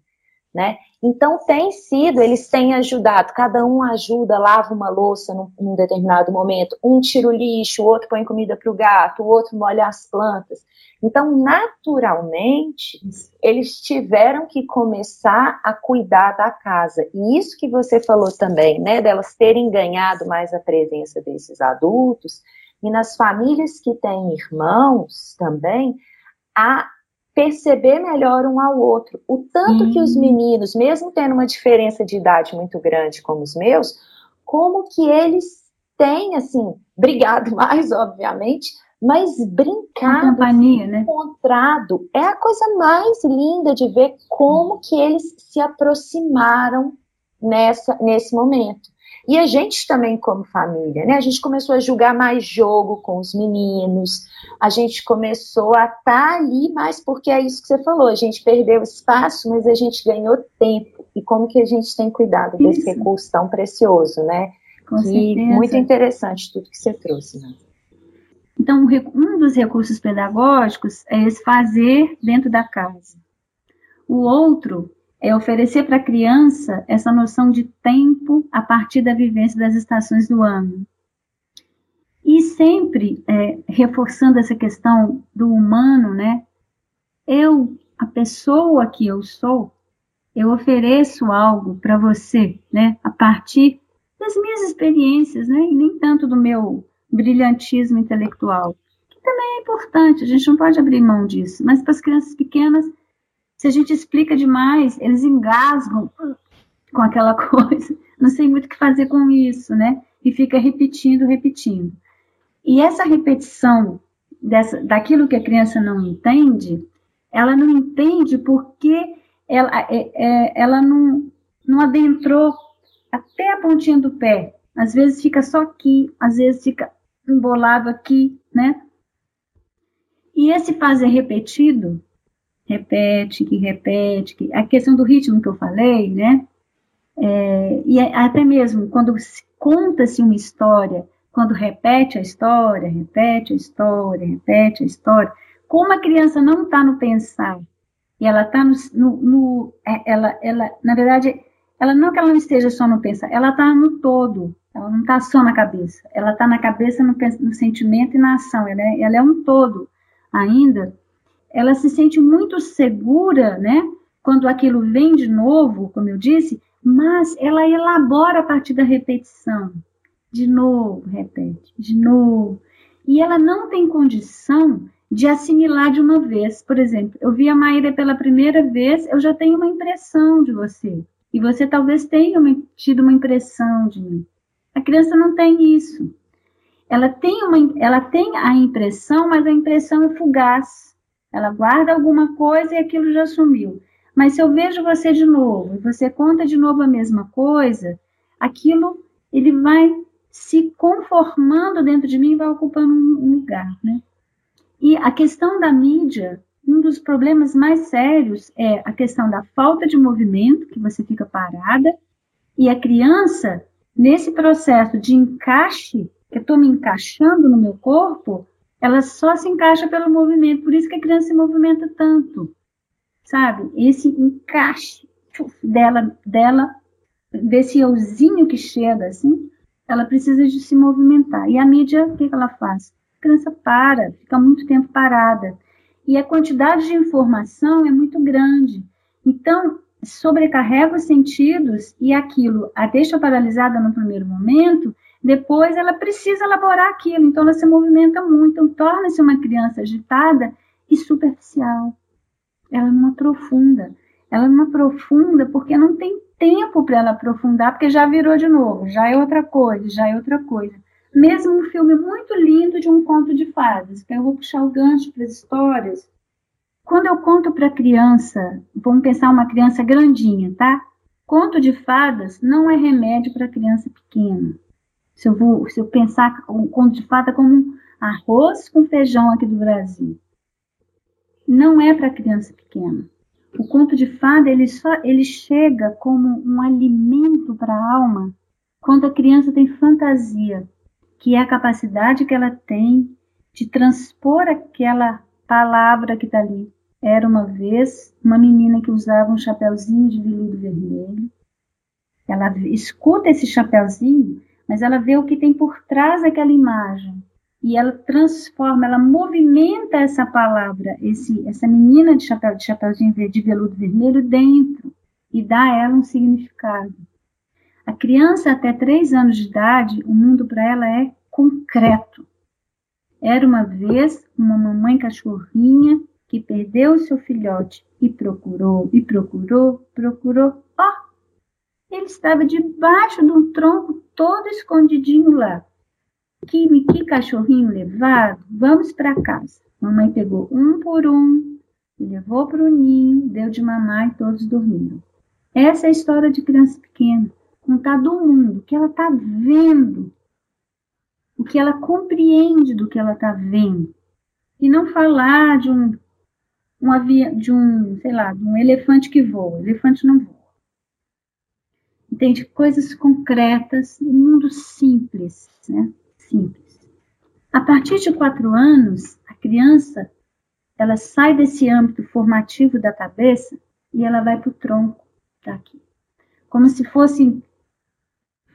né? Então tem sido, eles têm ajudado, cada um ajuda, lava uma louça num, num determinado momento, um tira o lixo, o outro põe comida para o gato, o outro molha as plantas. Então, naturalmente, eles tiveram que começar a cuidar da casa. E isso que você falou também, né, delas terem ganhado mais a presença desses adultos, e nas famílias que têm irmãos também, a perceber melhor um ao outro. O tanto hum. que os meninos, mesmo tendo uma diferença de idade muito grande como os meus, como que eles têm, assim, brigado mais, obviamente, Mas brincar, companhia, né? encontrado, é a coisa mais linda de ver como que eles se aproximaram nessa, nesse momento. E a gente também, como família, né? A gente começou a julgar mais jogo com os meninos, a gente começou a estar tá ali mais, porque é isso que você falou, a gente perdeu espaço, mas a gente ganhou tempo. E como que a gente tem cuidado desse isso. recurso tão precioso, né? Com e certeza. muito interessante tudo que você trouxe, né? Então, um dos recursos pedagógicos é esse fazer dentro da casa. O outro é oferecer para a criança essa noção de tempo a partir da vivência das estações do ano. E sempre é, reforçando essa questão do humano, né? Eu, a pessoa que eu sou, eu ofereço algo para você, né? A partir das minhas experiências, né? E nem tanto do meu brilhantismo intelectual, que também é importante, a gente não pode abrir mão disso. Mas para as crianças pequenas, se a gente explica demais, eles engasgam com aquela coisa. Não sei muito o que fazer com isso, né? E fica repetindo, repetindo. E essa repetição dessa, daquilo que a criança não entende, ela não entende porque ela, é, é, ela não, não adentrou até a pontinha do pé. Às vezes fica só aqui, às vezes fica embolado aqui, né? E esse fazer repetido repete, que repete, que, a questão do ritmo que eu falei, né? É, e é, até mesmo quando conta-se uma história, quando repete a história, repete a história, repete a história, como a criança não está no pensar, e ela está no, no, no, é, ela, ela, na verdade, ela não que ela não esteja só no pensar, ela está no todo, ela não está só na cabeça, ela está na cabeça, no, no, sentimento e na ação, ela é, ela é um todo ainda, ela se sente muito segura, né? Quando aquilo vem de novo, como eu disse, mas ela elabora a partir da repetição. De novo, repete, de novo. E ela não tem condição de assimilar de uma vez. Por exemplo, eu vi a Maíra pela primeira vez, eu já tenho uma impressão de você. E você talvez tenha tido uma impressão de mim. A criança não tem isso. Ela tem, uma, ela tem a impressão, mas a impressão é fugaz. Ela guarda alguma coisa e aquilo já sumiu. Mas se eu vejo você de novo e você conta de novo a mesma coisa, aquilo ele vai se conformando dentro de mim e vai ocupando um lugar, né? E a questão da mídia, um dos problemas mais sérios é a questão da falta de movimento, que você fica parada, e a criança, nesse processo de encaixe, que eu estou me encaixando no meu corpo, ela só se encaixa pelo movimento, por isso que a criança se movimenta tanto, sabe? Esse encaixe dela, dela, desse euzinho que chega assim, ela precisa de se movimentar. E a mídia, o que ela faz? A criança para, fica muito tempo parada. E a quantidade de informação é muito grande. Então, sobrecarrega os sentidos e aquilo a deixa paralisada no primeiro momento depois ela precisa elaborar aquilo, então ela se movimenta muito, então torna-se uma criança agitada e superficial. Ela não aprofunda. Ela não aprofunda porque não tem tempo para ela aprofundar, porque já virou de novo, já é outra coisa, já é outra coisa. Mesmo um filme muito lindo de um conto de fadas, que eu vou puxar o gancho para as histórias. Quando eu conto para criança, vamos pensar uma criança grandinha, tá? Conto de fadas não é remédio para criança pequena se eu, vou, se eu pensar o conto de fada como um arroz com feijão aqui do Brasil. Não é para criança pequena. O conto de fada ele só ele chega como um alimento para a alma quando a criança tem fantasia, que é a capacidade que ela tem de transpor aquela palavra que está ali. Era uma vez uma menina que usava um chapéuzinho de veludo vermelho. Ela escuta esse chapéuzinho mas ela vê o que tem por trás daquela imagem e ela transforma, ela movimenta essa palavra, esse, essa menina de chapéu de chapéuzinho de veludo vermelho dentro e dá a ela um significado. A criança até três anos de idade, o mundo para ela é concreto. Era uma vez uma mamãe cachorrinha que perdeu o seu filhote e procurou, e procurou, procurou. Ó, oh, ele estava debaixo de um tronco todo escondidinho lá. Que, que cachorrinho levado, vamos para casa. Mamãe pegou um por um, levou para o ninho, deu de mamar e todos dormiram. Essa é a história de criança pequena, contar do mundo, que ela está vendo, o que ela compreende do que ela está vendo. E não falar de um, um avião, de um, sei lá, de um elefante que voa. Elefante não voa. Entende? Coisas concretas, um mundo simples, né? Simples. A partir de quatro anos, a criança ela sai desse âmbito formativo da cabeça e ela vai para o tronco daqui. Como se fossem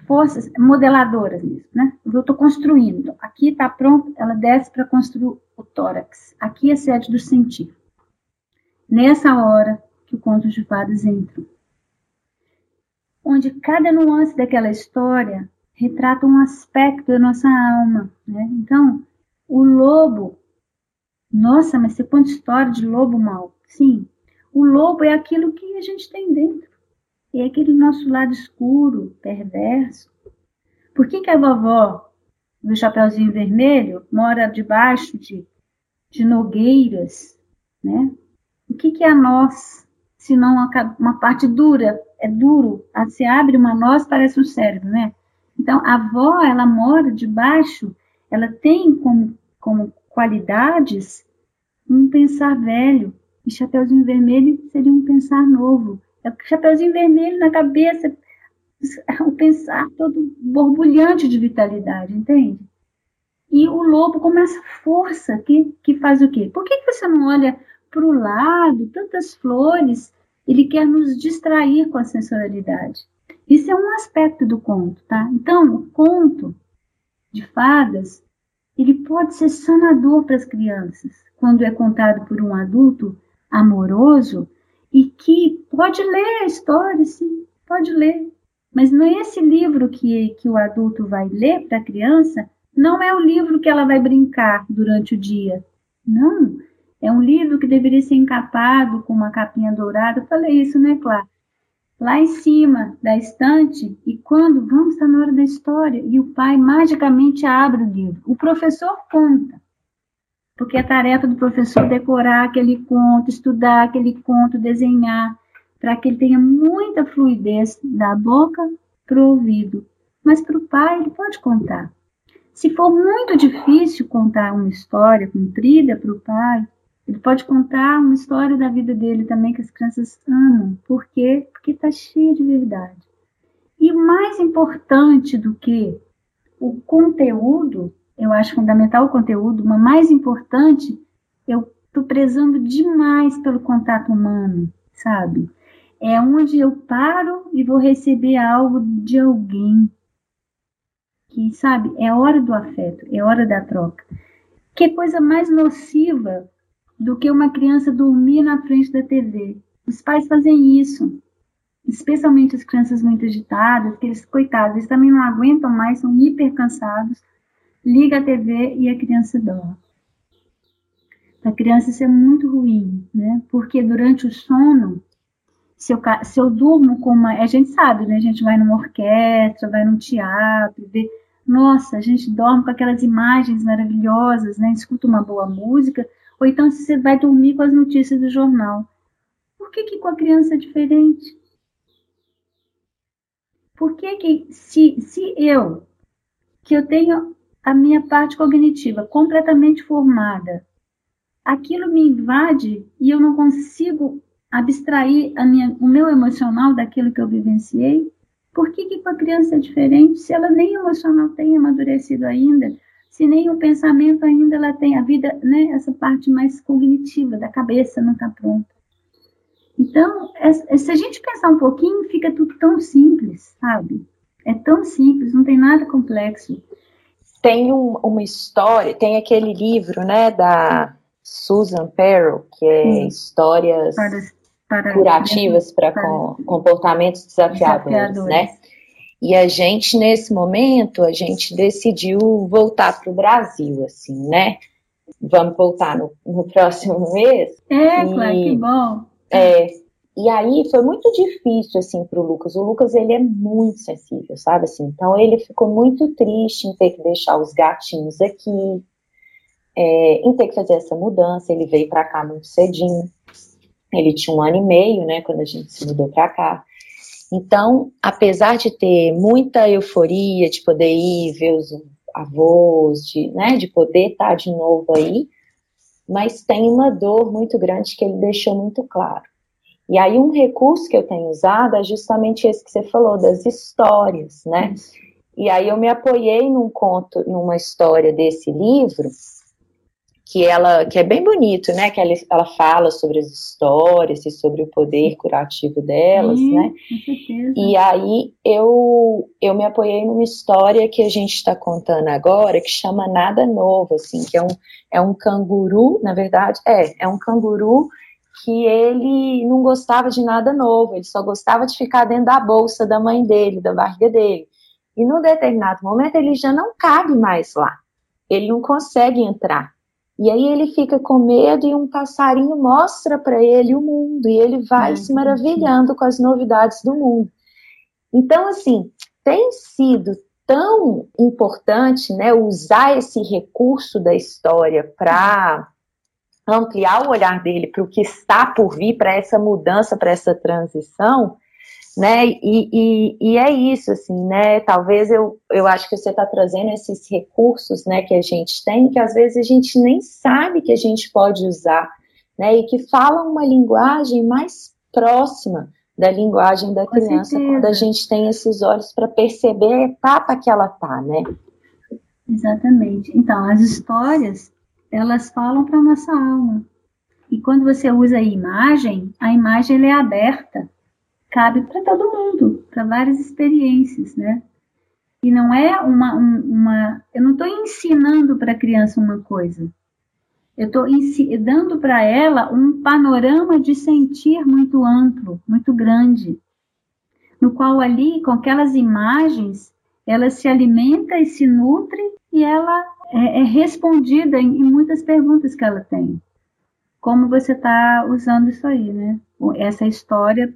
forças modeladoras nisso, né? Eu estou construindo. Aqui está pronto, ela desce para construir o tórax. Aqui é sede do científico. Nessa hora que o conto de fadas entra. Onde cada nuance daquela história retrata um aspecto da nossa alma, né? Então, o lobo, nossa, mas você conta história de lobo mal. Sim, o lobo é aquilo que a gente tem dentro é aquele nosso lado escuro, perverso. Por que, que a vovó do Chapeuzinho Vermelho mora debaixo de, de nogueiras, né? O que, que é a nós, se não uma, uma parte dura? É duro, se abre uma noz, parece um cérebro, né? Então, a avó, ela mora debaixo, ela tem como, como qualidades um pensar velho, e Chapeuzinho Vermelho seria um pensar novo. É o Chapeuzinho Vermelho na cabeça, o pensar todo borbulhante de vitalidade, entende? E o lobo com essa força que, que faz o quê? Por que, que você não olha para o lado, tantas flores? Ele quer nos distrair com a sensorialidade. Isso é um aspecto do conto, tá? Então, o conto de fadas, ele pode ser sanador para as crianças, quando é contado por um adulto amoroso e que pode ler a história, sim, pode ler. Mas não é esse livro que, que o adulto vai ler para a criança, não é o livro que ela vai brincar durante o dia. Não, é um livro que deveria ser encapado com uma capinha dourada. Eu falei isso, né, Clara? Lá em cima da estante, e quando vamos estar na hora da história, e o pai magicamente abre o livro. O professor conta porque a tarefa do professor é decorar aquele conto, estudar aquele conto, desenhar, para que ele tenha muita fluidez da boca para o ouvido. Mas para o pai, ele pode contar. Se for muito difícil contar uma história comprida para o pai, ele pode contar uma história da vida dele também que as crianças amam. Por quê? Porque está cheia de verdade. E mais importante do que o conteúdo eu acho fundamental o conteúdo, mas mais importante, eu estou prezando demais pelo contato humano, sabe? É onde eu paro e vou receber algo de alguém. Que, sabe, é hora do afeto, é hora da troca. Que coisa mais nociva do que uma criança dormir na frente da TV? Os pais fazem isso, especialmente as crianças muito agitadas, que eles, coitados, eles também não aguentam mais, são hiper cansados liga a TV e a criança dorme. A criança isso é muito ruim, né? Porque durante o sono, se eu, se eu durmo com uma. A gente sabe, né? A gente vai numa orquestra, vai num teatro, vê. Nossa, a gente dorme com aquelas imagens maravilhosas, né? Escuta uma boa música, ou então você vai dormir com as notícias do jornal. Por que, que com a criança é diferente? Por que, que se, se eu, que eu tenho a minha parte cognitiva completamente formada, aquilo me invade e eu não consigo abstrair minha, o meu emocional daquilo que eu vivenciei. Por que, que com a criança é diferente? Se ela nem emocional tem amadurecido ainda, se nem o pensamento ainda ela tem, a vida, né, essa parte mais cognitiva da cabeça não está pronta. Então, se a gente pensar um pouquinho, fica tudo tão simples, sabe? É tão simples, não tem nada complexo tem um, uma história, tem aquele livro, né, da Susan Perrow, que é hum. histórias para, para, curativas para, com, comportamentos desafiadores, desafiadores, né? E a gente, nesse momento, a gente decidiu voltar para o Brasil, assim, né? Vamos voltar no, no próximo mês. É, claro, que bom. É, e aí foi muito difícil assim para o Lucas. O Lucas ele é muito sensível, sabe assim. Então ele ficou muito triste em ter que deixar os gatinhos aqui, é, em ter que fazer essa mudança. Ele veio para cá muito cedinho. Ele tinha um ano e meio, né, quando a gente se mudou para cá. Então, apesar de ter muita euforia de poder ir ver os avós, de, né, de poder estar de novo aí, mas tem uma dor muito grande que ele deixou muito claro. E aí um recurso que eu tenho usado é justamente esse que você falou, das histórias, né? E aí eu me apoiei num conto, numa história desse livro, que ela que é bem bonito, né? Que ela, ela fala sobre as histórias e sobre o poder curativo delas, Sim, né? E aí eu eu me apoiei numa história que a gente está contando agora que chama Nada Novo, assim, que é um é um canguru, na verdade, é é um canguru que ele não gostava de nada novo, ele só gostava de ficar dentro da bolsa da mãe dele, da barriga dele. E num determinado momento ele já não cabe mais lá. Ele não consegue entrar. E aí ele fica com medo e um passarinho mostra para ele o mundo e ele vai é, se maravilhando com as novidades do mundo. Então, assim, tem sido tão importante, né, usar esse recurso da história para ampliar o olhar dele para o que está por vir, para essa mudança, para essa transição, né? E, e, e, é isso, assim, né? Talvez eu, eu acho que você está trazendo esses recursos, né, que a gente tem, que às vezes a gente nem sabe que a gente pode usar, né? E que falam uma linguagem mais próxima da linguagem da criança, quando a gente tem esses olhos para perceber a etapa que ela tá, né? Exatamente. Então, as histórias, elas falam para nossa alma. E quando você usa a imagem, a imagem é aberta cabe para todo mundo, para várias experiências, né? E não é uma, uma eu não estou ensinando para a criança uma coisa, eu estou dando para ela um panorama de sentir muito amplo, muito grande, no qual ali, com aquelas imagens, ela se alimenta e se nutre e ela é, é respondida em, em muitas perguntas que ela tem. Como você está usando isso aí, né? Essa história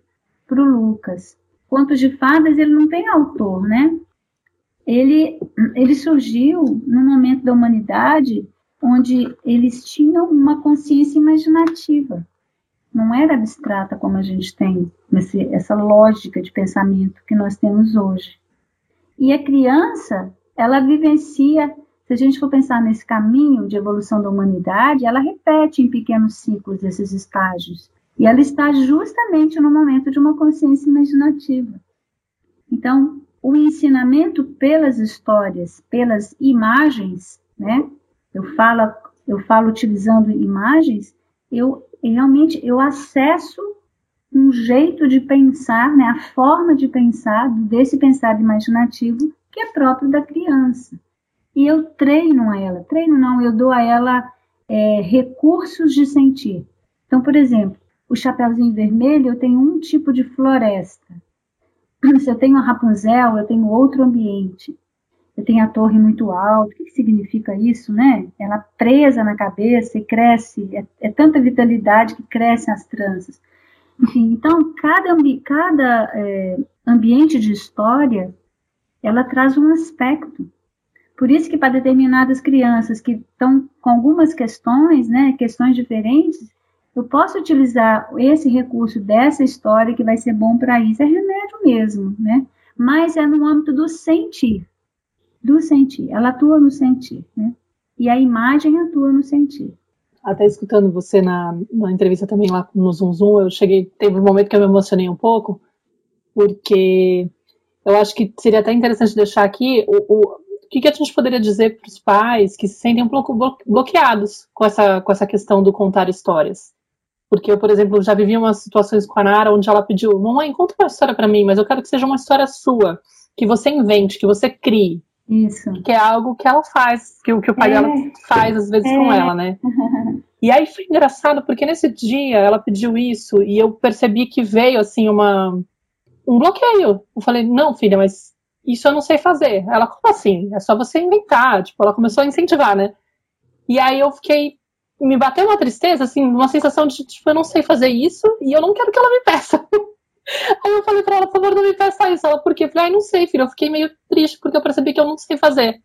para o Lucas. Contos de fadas, ele não tem autor, né? Ele, ele surgiu no momento da humanidade onde eles tinham uma consciência imaginativa. Não era abstrata como a gente tem, nesse, essa lógica de pensamento que nós temos hoje. E a criança, ela vivencia, se a gente for pensar nesse caminho de evolução da humanidade, ela repete em pequenos ciclos esses estágios. E ela está justamente no momento de uma consciência imaginativa. Então, o ensinamento pelas histórias, pelas imagens, né? Eu falo, eu falo utilizando imagens, eu realmente eu acesso um jeito de pensar, né, a forma de pensar desse pensar imaginativo que é próprio da criança. E eu treino a ela, treino não, eu dou a ela é, recursos de sentir. Então, por exemplo, o Chapeuzinho Vermelho, eu tenho um tipo de floresta. Se eu tenho a Rapunzel, eu tenho outro ambiente. Eu tenho a torre muito alta. O que, que significa isso, né? Ela presa na cabeça e cresce. É, é tanta vitalidade que crescem as tranças. Enfim, então, cada, cada é, ambiente de história, ela traz um aspecto. Por isso que para determinadas crianças que estão com algumas questões, né, questões diferentes, eu posso utilizar esse recurso dessa história que vai ser bom para isso. É remédio mesmo, né? Mas é no âmbito do sentir. Do sentir. Ela atua no sentir, né? E a imagem atua no sentir. Até escutando você na, na entrevista também lá no Zoom Zoom, eu cheguei, teve um momento que eu me emocionei um pouco, porque eu acho que seria até interessante deixar aqui o, o, o que, a gente poderia dizer para os pais que se sentem um pouco bloqueados com essa, com essa questão do contar histórias. Porque eu, por exemplo, já vivi umas situações com a Nara onde ela pediu: Mamãe, conta uma história para mim, mas eu quero que seja uma história sua, que você invente, que você crie. Isso. Que é algo que ela faz, que, que o pai é. dela faz às vezes é. com ela, né? e aí foi engraçado, porque nesse dia ela pediu isso e eu percebi que veio assim uma um bloqueio. Eu falei: Não, filha, mas isso eu não sei fazer. Ela, como assim? É só você inventar. Tipo, ela começou a incentivar, né? E aí eu fiquei me bateu uma tristeza, assim, uma sensação de, tipo, eu não sei fazer isso e eu não quero que ela me peça. Aí eu falei pra ela, por favor, não me peça isso. Ela, por quê? Eu falei, ai, não sei, filho. Eu fiquei meio triste porque eu percebi que eu não sei fazer.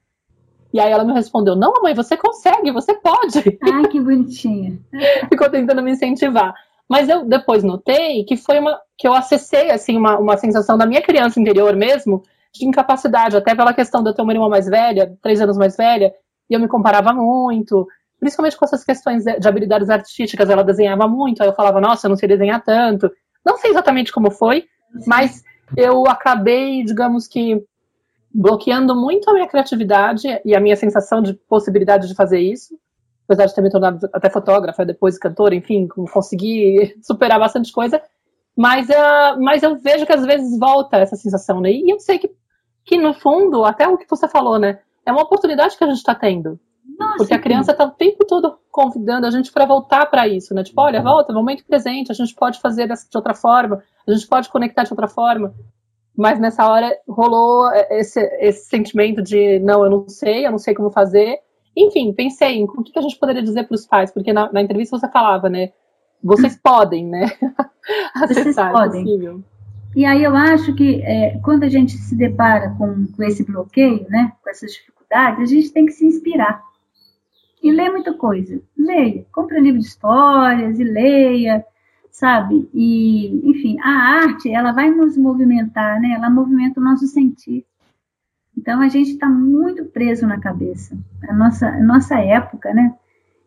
E aí ela me respondeu, não, mãe, você consegue, você pode. Ai, que bonitinha. Ficou tentando me incentivar. Mas eu depois notei que foi uma que eu acessei assim uma, uma sensação da minha criança interior mesmo de incapacidade, até pela questão de eu ter uma irmã mais velha, três anos mais velha, e eu me comparava muito, principalmente com essas questões de habilidades artísticas, ela desenhava muito, aí eu falava, nossa, eu não sei desenhar tanto. Não sei exatamente como foi, mas eu acabei, digamos que, bloqueando muito a minha criatividade e a minha sensação de possibilidade de fazer isso apesar de ter me tornado até fotógrafa, depois cantora, enfim, consegui superar bastante coisa, mas, uh, mas eu vejo que às vezes volta essa sensação, né? E eu sei que, que no fundo, até o que você falou, né? É uma oportunidade que a gente está tendo. Nossa, porque a criança está o tempo todo convidando a gente para voltar para isso, né? Tipo, olha, volta, momento presente, a gente pode fazer de outra forma, a gente pode conectar de outra forma. Mas nessa hora rolou esse, esse sentimento de não, eu não sei, eu não sei como fazer, enfim, pensei em o que a gente poderia dizer para os pais, porque na, na, entrevista você falava, né? Vocês podem, né? Acessar, vocês podem. Possível. E aí eu acho que é, quando a gente se depara com, com esse bloqueio, né, com essas dificuldades, a gente tem que se inspirar. E ler muita coisa. Leia. Compre livro de histórias e leia, sabe? E, enfim, a arte, ela vai nos movimentar, né? Ela movimenta o nosso sentir. Então a gente está muito preso na cabeça. A nossa, a nossa época, né?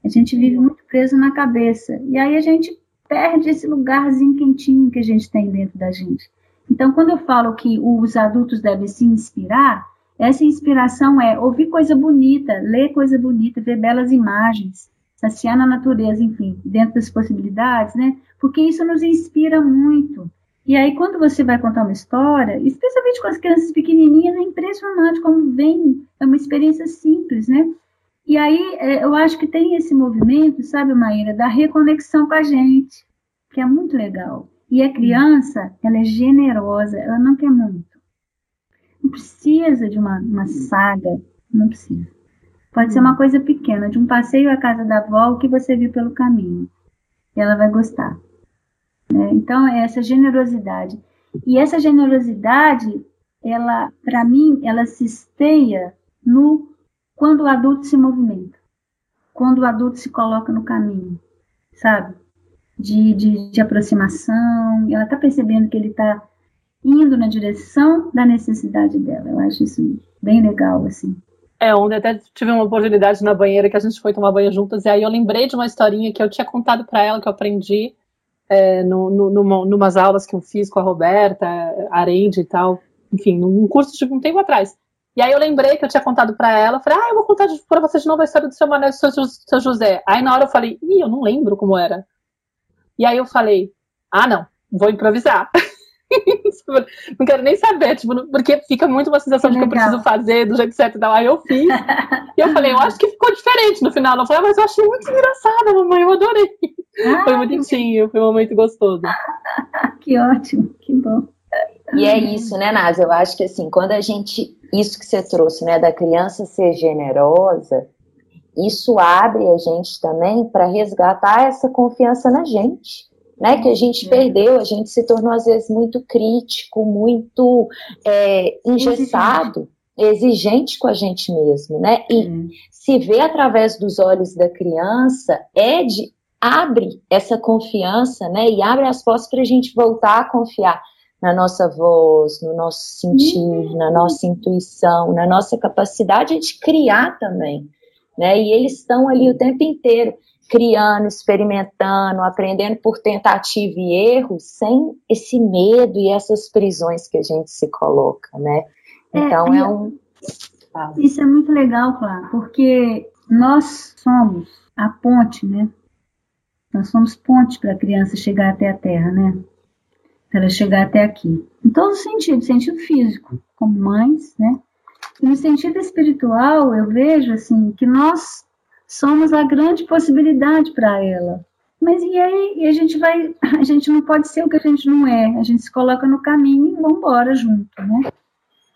A gente vive muito preso na cabeça. E aí a gente perde esse lugarzinho quentinho que a gente tem dentro da gente. Então, quando eu falo que os adultos devem se inspirar, essa inspiração é ouvir coisa bonita, ler coisa bonita, ver belas imagens, saciar na natureza, enfim, dentro das possibilidades, né? Porque isso nos inspira muito. E aí, quando você vai contar uma história, especialmente com as crianças pequenininhas, é impressionante como vem, é uma experiência simples, né? E aí, é, eu acho que tem esse movimento, sabe, Maíra, da reconexão com a gente, que é muito legal. E a criança, ela é generosa, ela não quer muito. Não precisa de uma, uma saga, não precisa. Pode ser uma coisa pequena, de um passeio à casa da avó que você viu pelo caminho. E ela vai gostar. Né? Então, é essa generosidade. E essa generosidade, ela, para mim, ela se esteia no quando o adulto se movimenta, quando o adulto se coloca no caminho, sabe? De, de, de aproximação, ela está percebendo que ele está indo na direção da necessidade dela. Eu acho isso bem legal, assim. É, ontem até tive uma oportunidade na banheira que a gente foi tomar banho juntas, e aí eu lembrei de uma historinha que eu tinha contado para ela, que eu aprendi, é, no, no, numa, numas aulas que eu fiz com a Roberta, Arende e tal, enfim, num curso de um tempo atrás. E aí eu lembrei que eu tinha contado para ela, falei, ah, eu vou contar para você de novo a história do seu Manuel e do seu, seu José. Aí na hora eu falei, ih, eu não lembro como era. E aí eu falei, ah, não, vou improvisar. não quero nem saber, tipo, porque fica muito uma sensação de que eu preciso fazer do jeito certo e tal. Aí eu fiz. e eu falei, eu acho que ficou diferente no final. Ela falou, ah, mas eu achei muito engraçado, mamãe, eu adorei. Ah, foi bonitinho, foi um momento gostoso. que ótimo, que bom. E é isso, né, Nasa? Eu acho que assim, quando a gente. Isso que você trouxe, né, da criança ser generosa, isso abre a gente também para resgatar essa confiança na gente né, que a gente uhum. perdeu, a gente se tornou às vezes muito crítico, muito é, engessado, exigente. com a gente mesmo, né? E uhum. se vê através dos olhos da criança é de abre essa confiança, né? E abre as portas para a gente voltar a confiar na nossa voz, no nosso sentir, uhum. na nossa intuição, na nossa capacidade de criar também, né? E eles estão ali o tempo inteiro criando, experimentando, aprendendo por tentativa e erro, sem esse medo e essas prisões que a gente se coloca, né? É, então é, é um. Isso é muito legal, Clara, porque nós somos a ponte, né? Nós somos ponte para a criança chegar até a Terra, né? Para ela chegar até aqui. Em todos os sentidos, sentido físico, como mães, né? E no sentido espiritual, eu vejo assim que nós somos a grande possibilidade para ela. Mas e aí e a gente vai, a gente não pode ser o que a gente não é. A gente se coloca no caminho e vamos embora junto, né?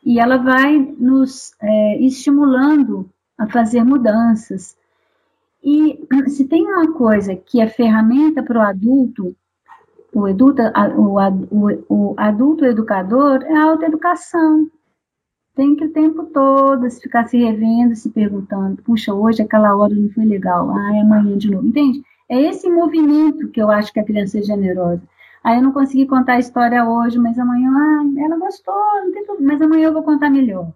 E ela vai nos é, estimulando a fazer mudanças. E se tem uma coisa que é ferramenta para o adulto, o, adulto, o, o, o adulto educador, é a autoeducação. Tem que o tempo todo se ficar se revendo, se perguntando, puxa, hoje aquela hora não foi legal, ai, amanhã de novo, entende? É esse movimento que eu acho que a criança é generosa. Aí eu não consegui contar a história hoje, mas amanhã, ah, ela gostou, não tem problema, mas amanhã eu vou contar melhor.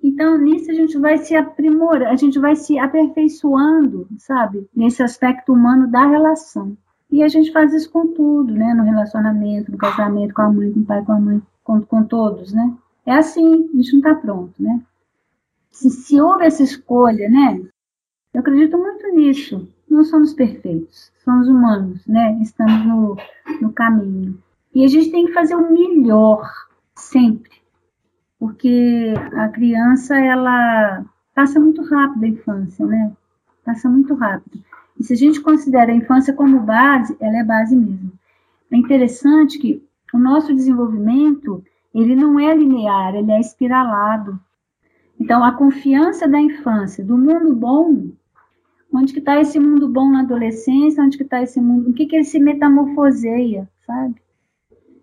Então, nisso a gente vai se aprimorando, a gente vai se aperfeiçoando, sabe? Nesse aspecto humano da relação. E a gente faz isso com tudo, né? No relacionamento, no casamento, com a mãe, com o pai, com a mãe, com, com todos, né? É assim, a gente não está pronto, né? Se, se houve essa escolha, né? Eu acredito muito nisso. Não somos perfeitos, somos humanos, né? Estamos no, no caminho. E a gente tem que fazer o melhor, sempre porque a criança ela passa muito rápido a infância, né? Passa muito rápido. E se a gente considera a infância como base, ela é base mesmo. É interessante que o nosso desenvolvimento ele não é linear, ele é espiralado. Então, a confiança da infância, do mundo bom, onde que está esse mundo bom na adolescência, onde que está esse mundo, o que que ele se metamorfoseia, sabe?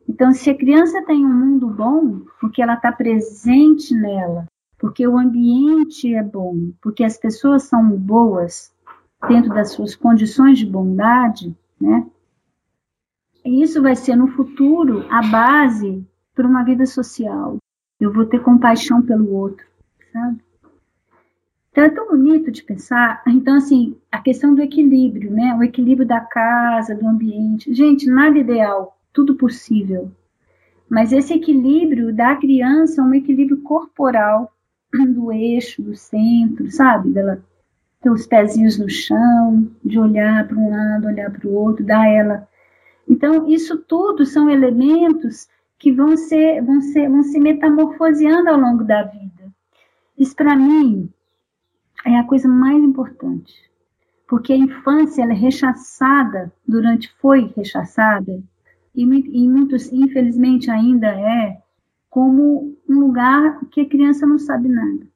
Então, se a criança tem um mundo bom, porque ela está presente nela, porque o ambiente é bom, porque as pessoas são boas dentro das suas condições de bondade, né? Isso vai ser no futuro a base para uma vida social. Eu vou ter compaixão pelo outro, sabe? Então é tão bonito de pensar. Então, assim, a questão do equilíbrio, né? O equilíbrio da casa, do ambiente. Gente, nada ideal tudo possível. Mas esse equilíbrio da criança é um equilíbrio corporal, do eixo, do centro, sabe? Dela ter os pezinhos no chão, de olhar para um lado, olhar para o outro, dar ela. Então, isso tudo são elementos que vão ser, vão ser, vão se metamorfoseando ao longo da vida. Isso para mim é a coisa mais importante, porque a infância ela é rechaçada durante foi rechaçada e, e muitos, infelizmente, ainda é como um lugar que a criança não sabe nada.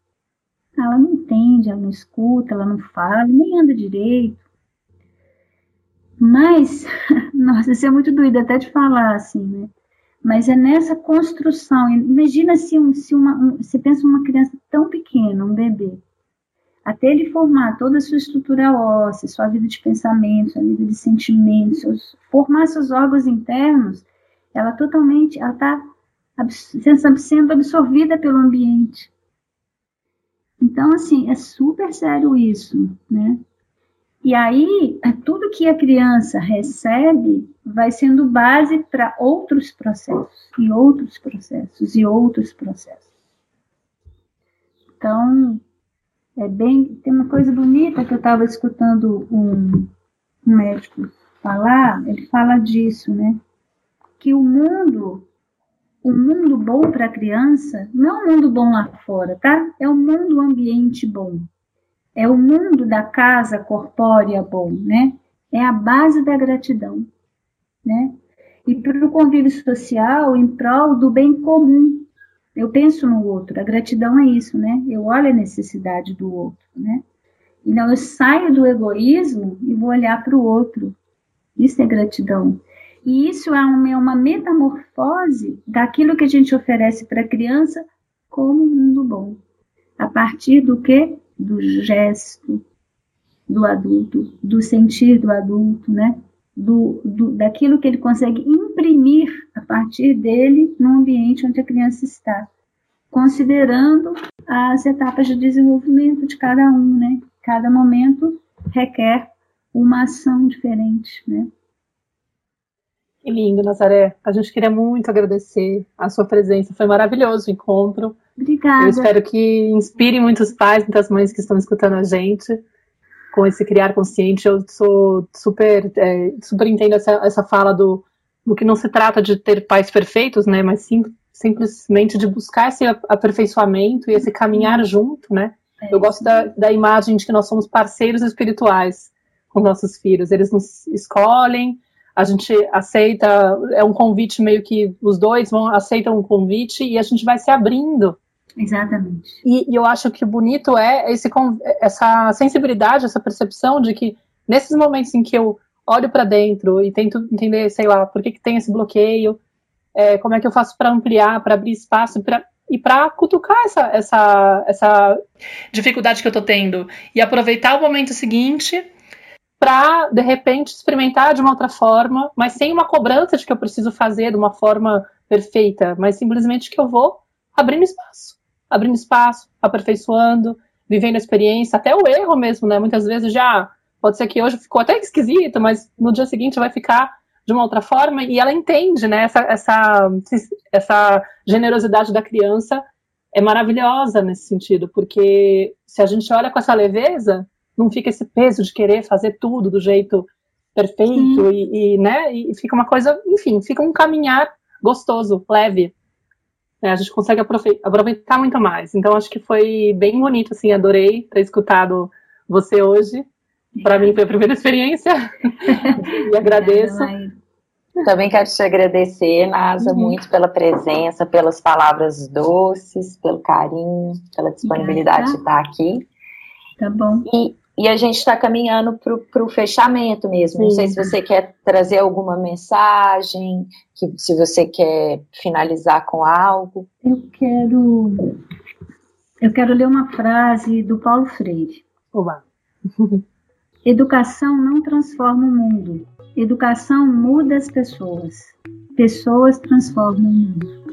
Ela não entende, ela não escuta, ela não fala, nem anda direito. Mas, nossa, isso é muito doido até de falar assim, né? Mas é nessa construção. Imagina se, se uma, um, você pensa uma criança tão pequena, um bebê, até ele formar toda a sua estrutura óssea, sua vida de pensamento, sua vida de sentimentos, seus, formar seus órgãos internos, ela totalmente, ela está sendo absorvida pelo ambiente. Então, assim, é super sério isso, né? E aí, é tudo que a criança recebe vai sendo base para outros processos, e outros processos, e outros processos. Então, é bem, tem uma coisa bonita que eu estava escutando um, um médico falar, ele fala disso, né? Que o mundo, o mundo bom para a criança, não é um mundo bom lá fora, tá? É um mundo ambiente bom. É o mundo da casa corpórea bom, né? É a base da gratidão, né? E para o convívio social em prol do bem comum, eu penso no outro. A gratidão é isso, né? Eu olho a necessidade do outro, né? Então eu saio do egoísmo e vou olhar para o outro. Isso é gratidão. E isso é uma, é metamorfose daquilo que a gente oferece para a criança como um mundo bom. A partir do que? Do gesto do adulto, do sentir do adulto, né? Do, do, daquilo que ele consegue imprimir a partir dele no ambiente onde a criança está, considerando as etapas de desenvolvimento de cada um, né? Cada momento requer uma ação diferente, né? Que lindo, Nazaré. A gente queria muito agradecer a sua presença. Foi maravilhoso o encontro. Obrigada. Eu espero que inspire muitos pais, muitas mães que estão escutando a gente com esse criar consciente. Eu sou super, é, super entendo essa, essa fala do, do que não se trata de ter pais perfeitos, né? Mas sim, simplesmente de buscar esse aperfeiçoamento e esse caminhar junto, né? É. Eu gosto da, da imagem de que nós somos parceiros espirituais com nossos filhos. Eles nos escolhem, a gente aceita, é um convite meio que os dois vão aceitam um convite e a gente vai se abrindo Exatamente. E, e eu acho que o bonito é esse, essa sensibilidade, essa percepção de que nesses momentos em que eu olho para dentro e tento entender, sei lá, por que, que tem esse bloqueio, é, como é que eu faço para ampliar, para abrir espaço, e para cutucar essa, essa, essa dificuldade que eu estou tendo e aproveitar o momento seguinte para de repente experimentar de uma outra forma, mas sem uma cobrança de que eu preciso fazer de uma forma perfeita, mas simplesmente que eu vou abrindo espaço, abrindo espaço, aperfeiçoando, vivendo a experiência, até o erro mesmo, né? Muitas vezes já pode ser que hoje ficou até esquisito, mas no dia seguinte vai ficar de uma outra forma e ela entende, né? Essa, essa, essa generosidade da criança é maravilhosa nesse sentido, porque se a gente olha com essa leveza, não fica esse peso de querer fazer tudo do jeito perfeito e, e, né? E fica uma coisa, enfim, fica um caminhar gostoso, leve. É, a gente consegue aproveitar muito mais. Então acho que foi bem bonito, assim, adorei ter escutado você hoje. Para mim foi a primeira experiência. e agradeço. Também quero te agradecer, Nasa, uhum. muito pela presença, pelas palavras doces, pelo carinho, pela disponibilidade de estar aqui. Tá bom. E, e a gente está caminhando para o fechamento mesmo. Sim. Não sei se você quer trazer alguma mensagem, que, se você quer finalizar com algo. Eu quero. Eu quero ler uma frase do Paulo Freire. Oba. Educação não transforma o mundo. Educação muda as pessoas. Pessoas transformam o mundo.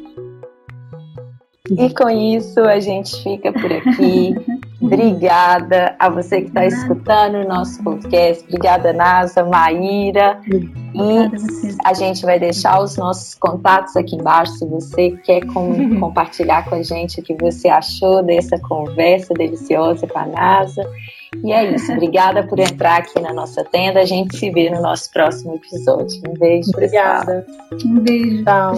E com isso a gente fica por aqui. Obrigada a você que está escutando o nosso podcast. Obrigada, Nasa, Maíra. E a gente vai deixar os nossos contatos aqui embaixo. Se você quer com, compartilhar com a gente o que você achou dessa conversa deliciosa com a Nasa. E é isso. Obrigada por entrar aqui na nossa tenda. A gente se vê no nosso próximo episódio. Um beijo. Obrigada. Um beijo. Tchau.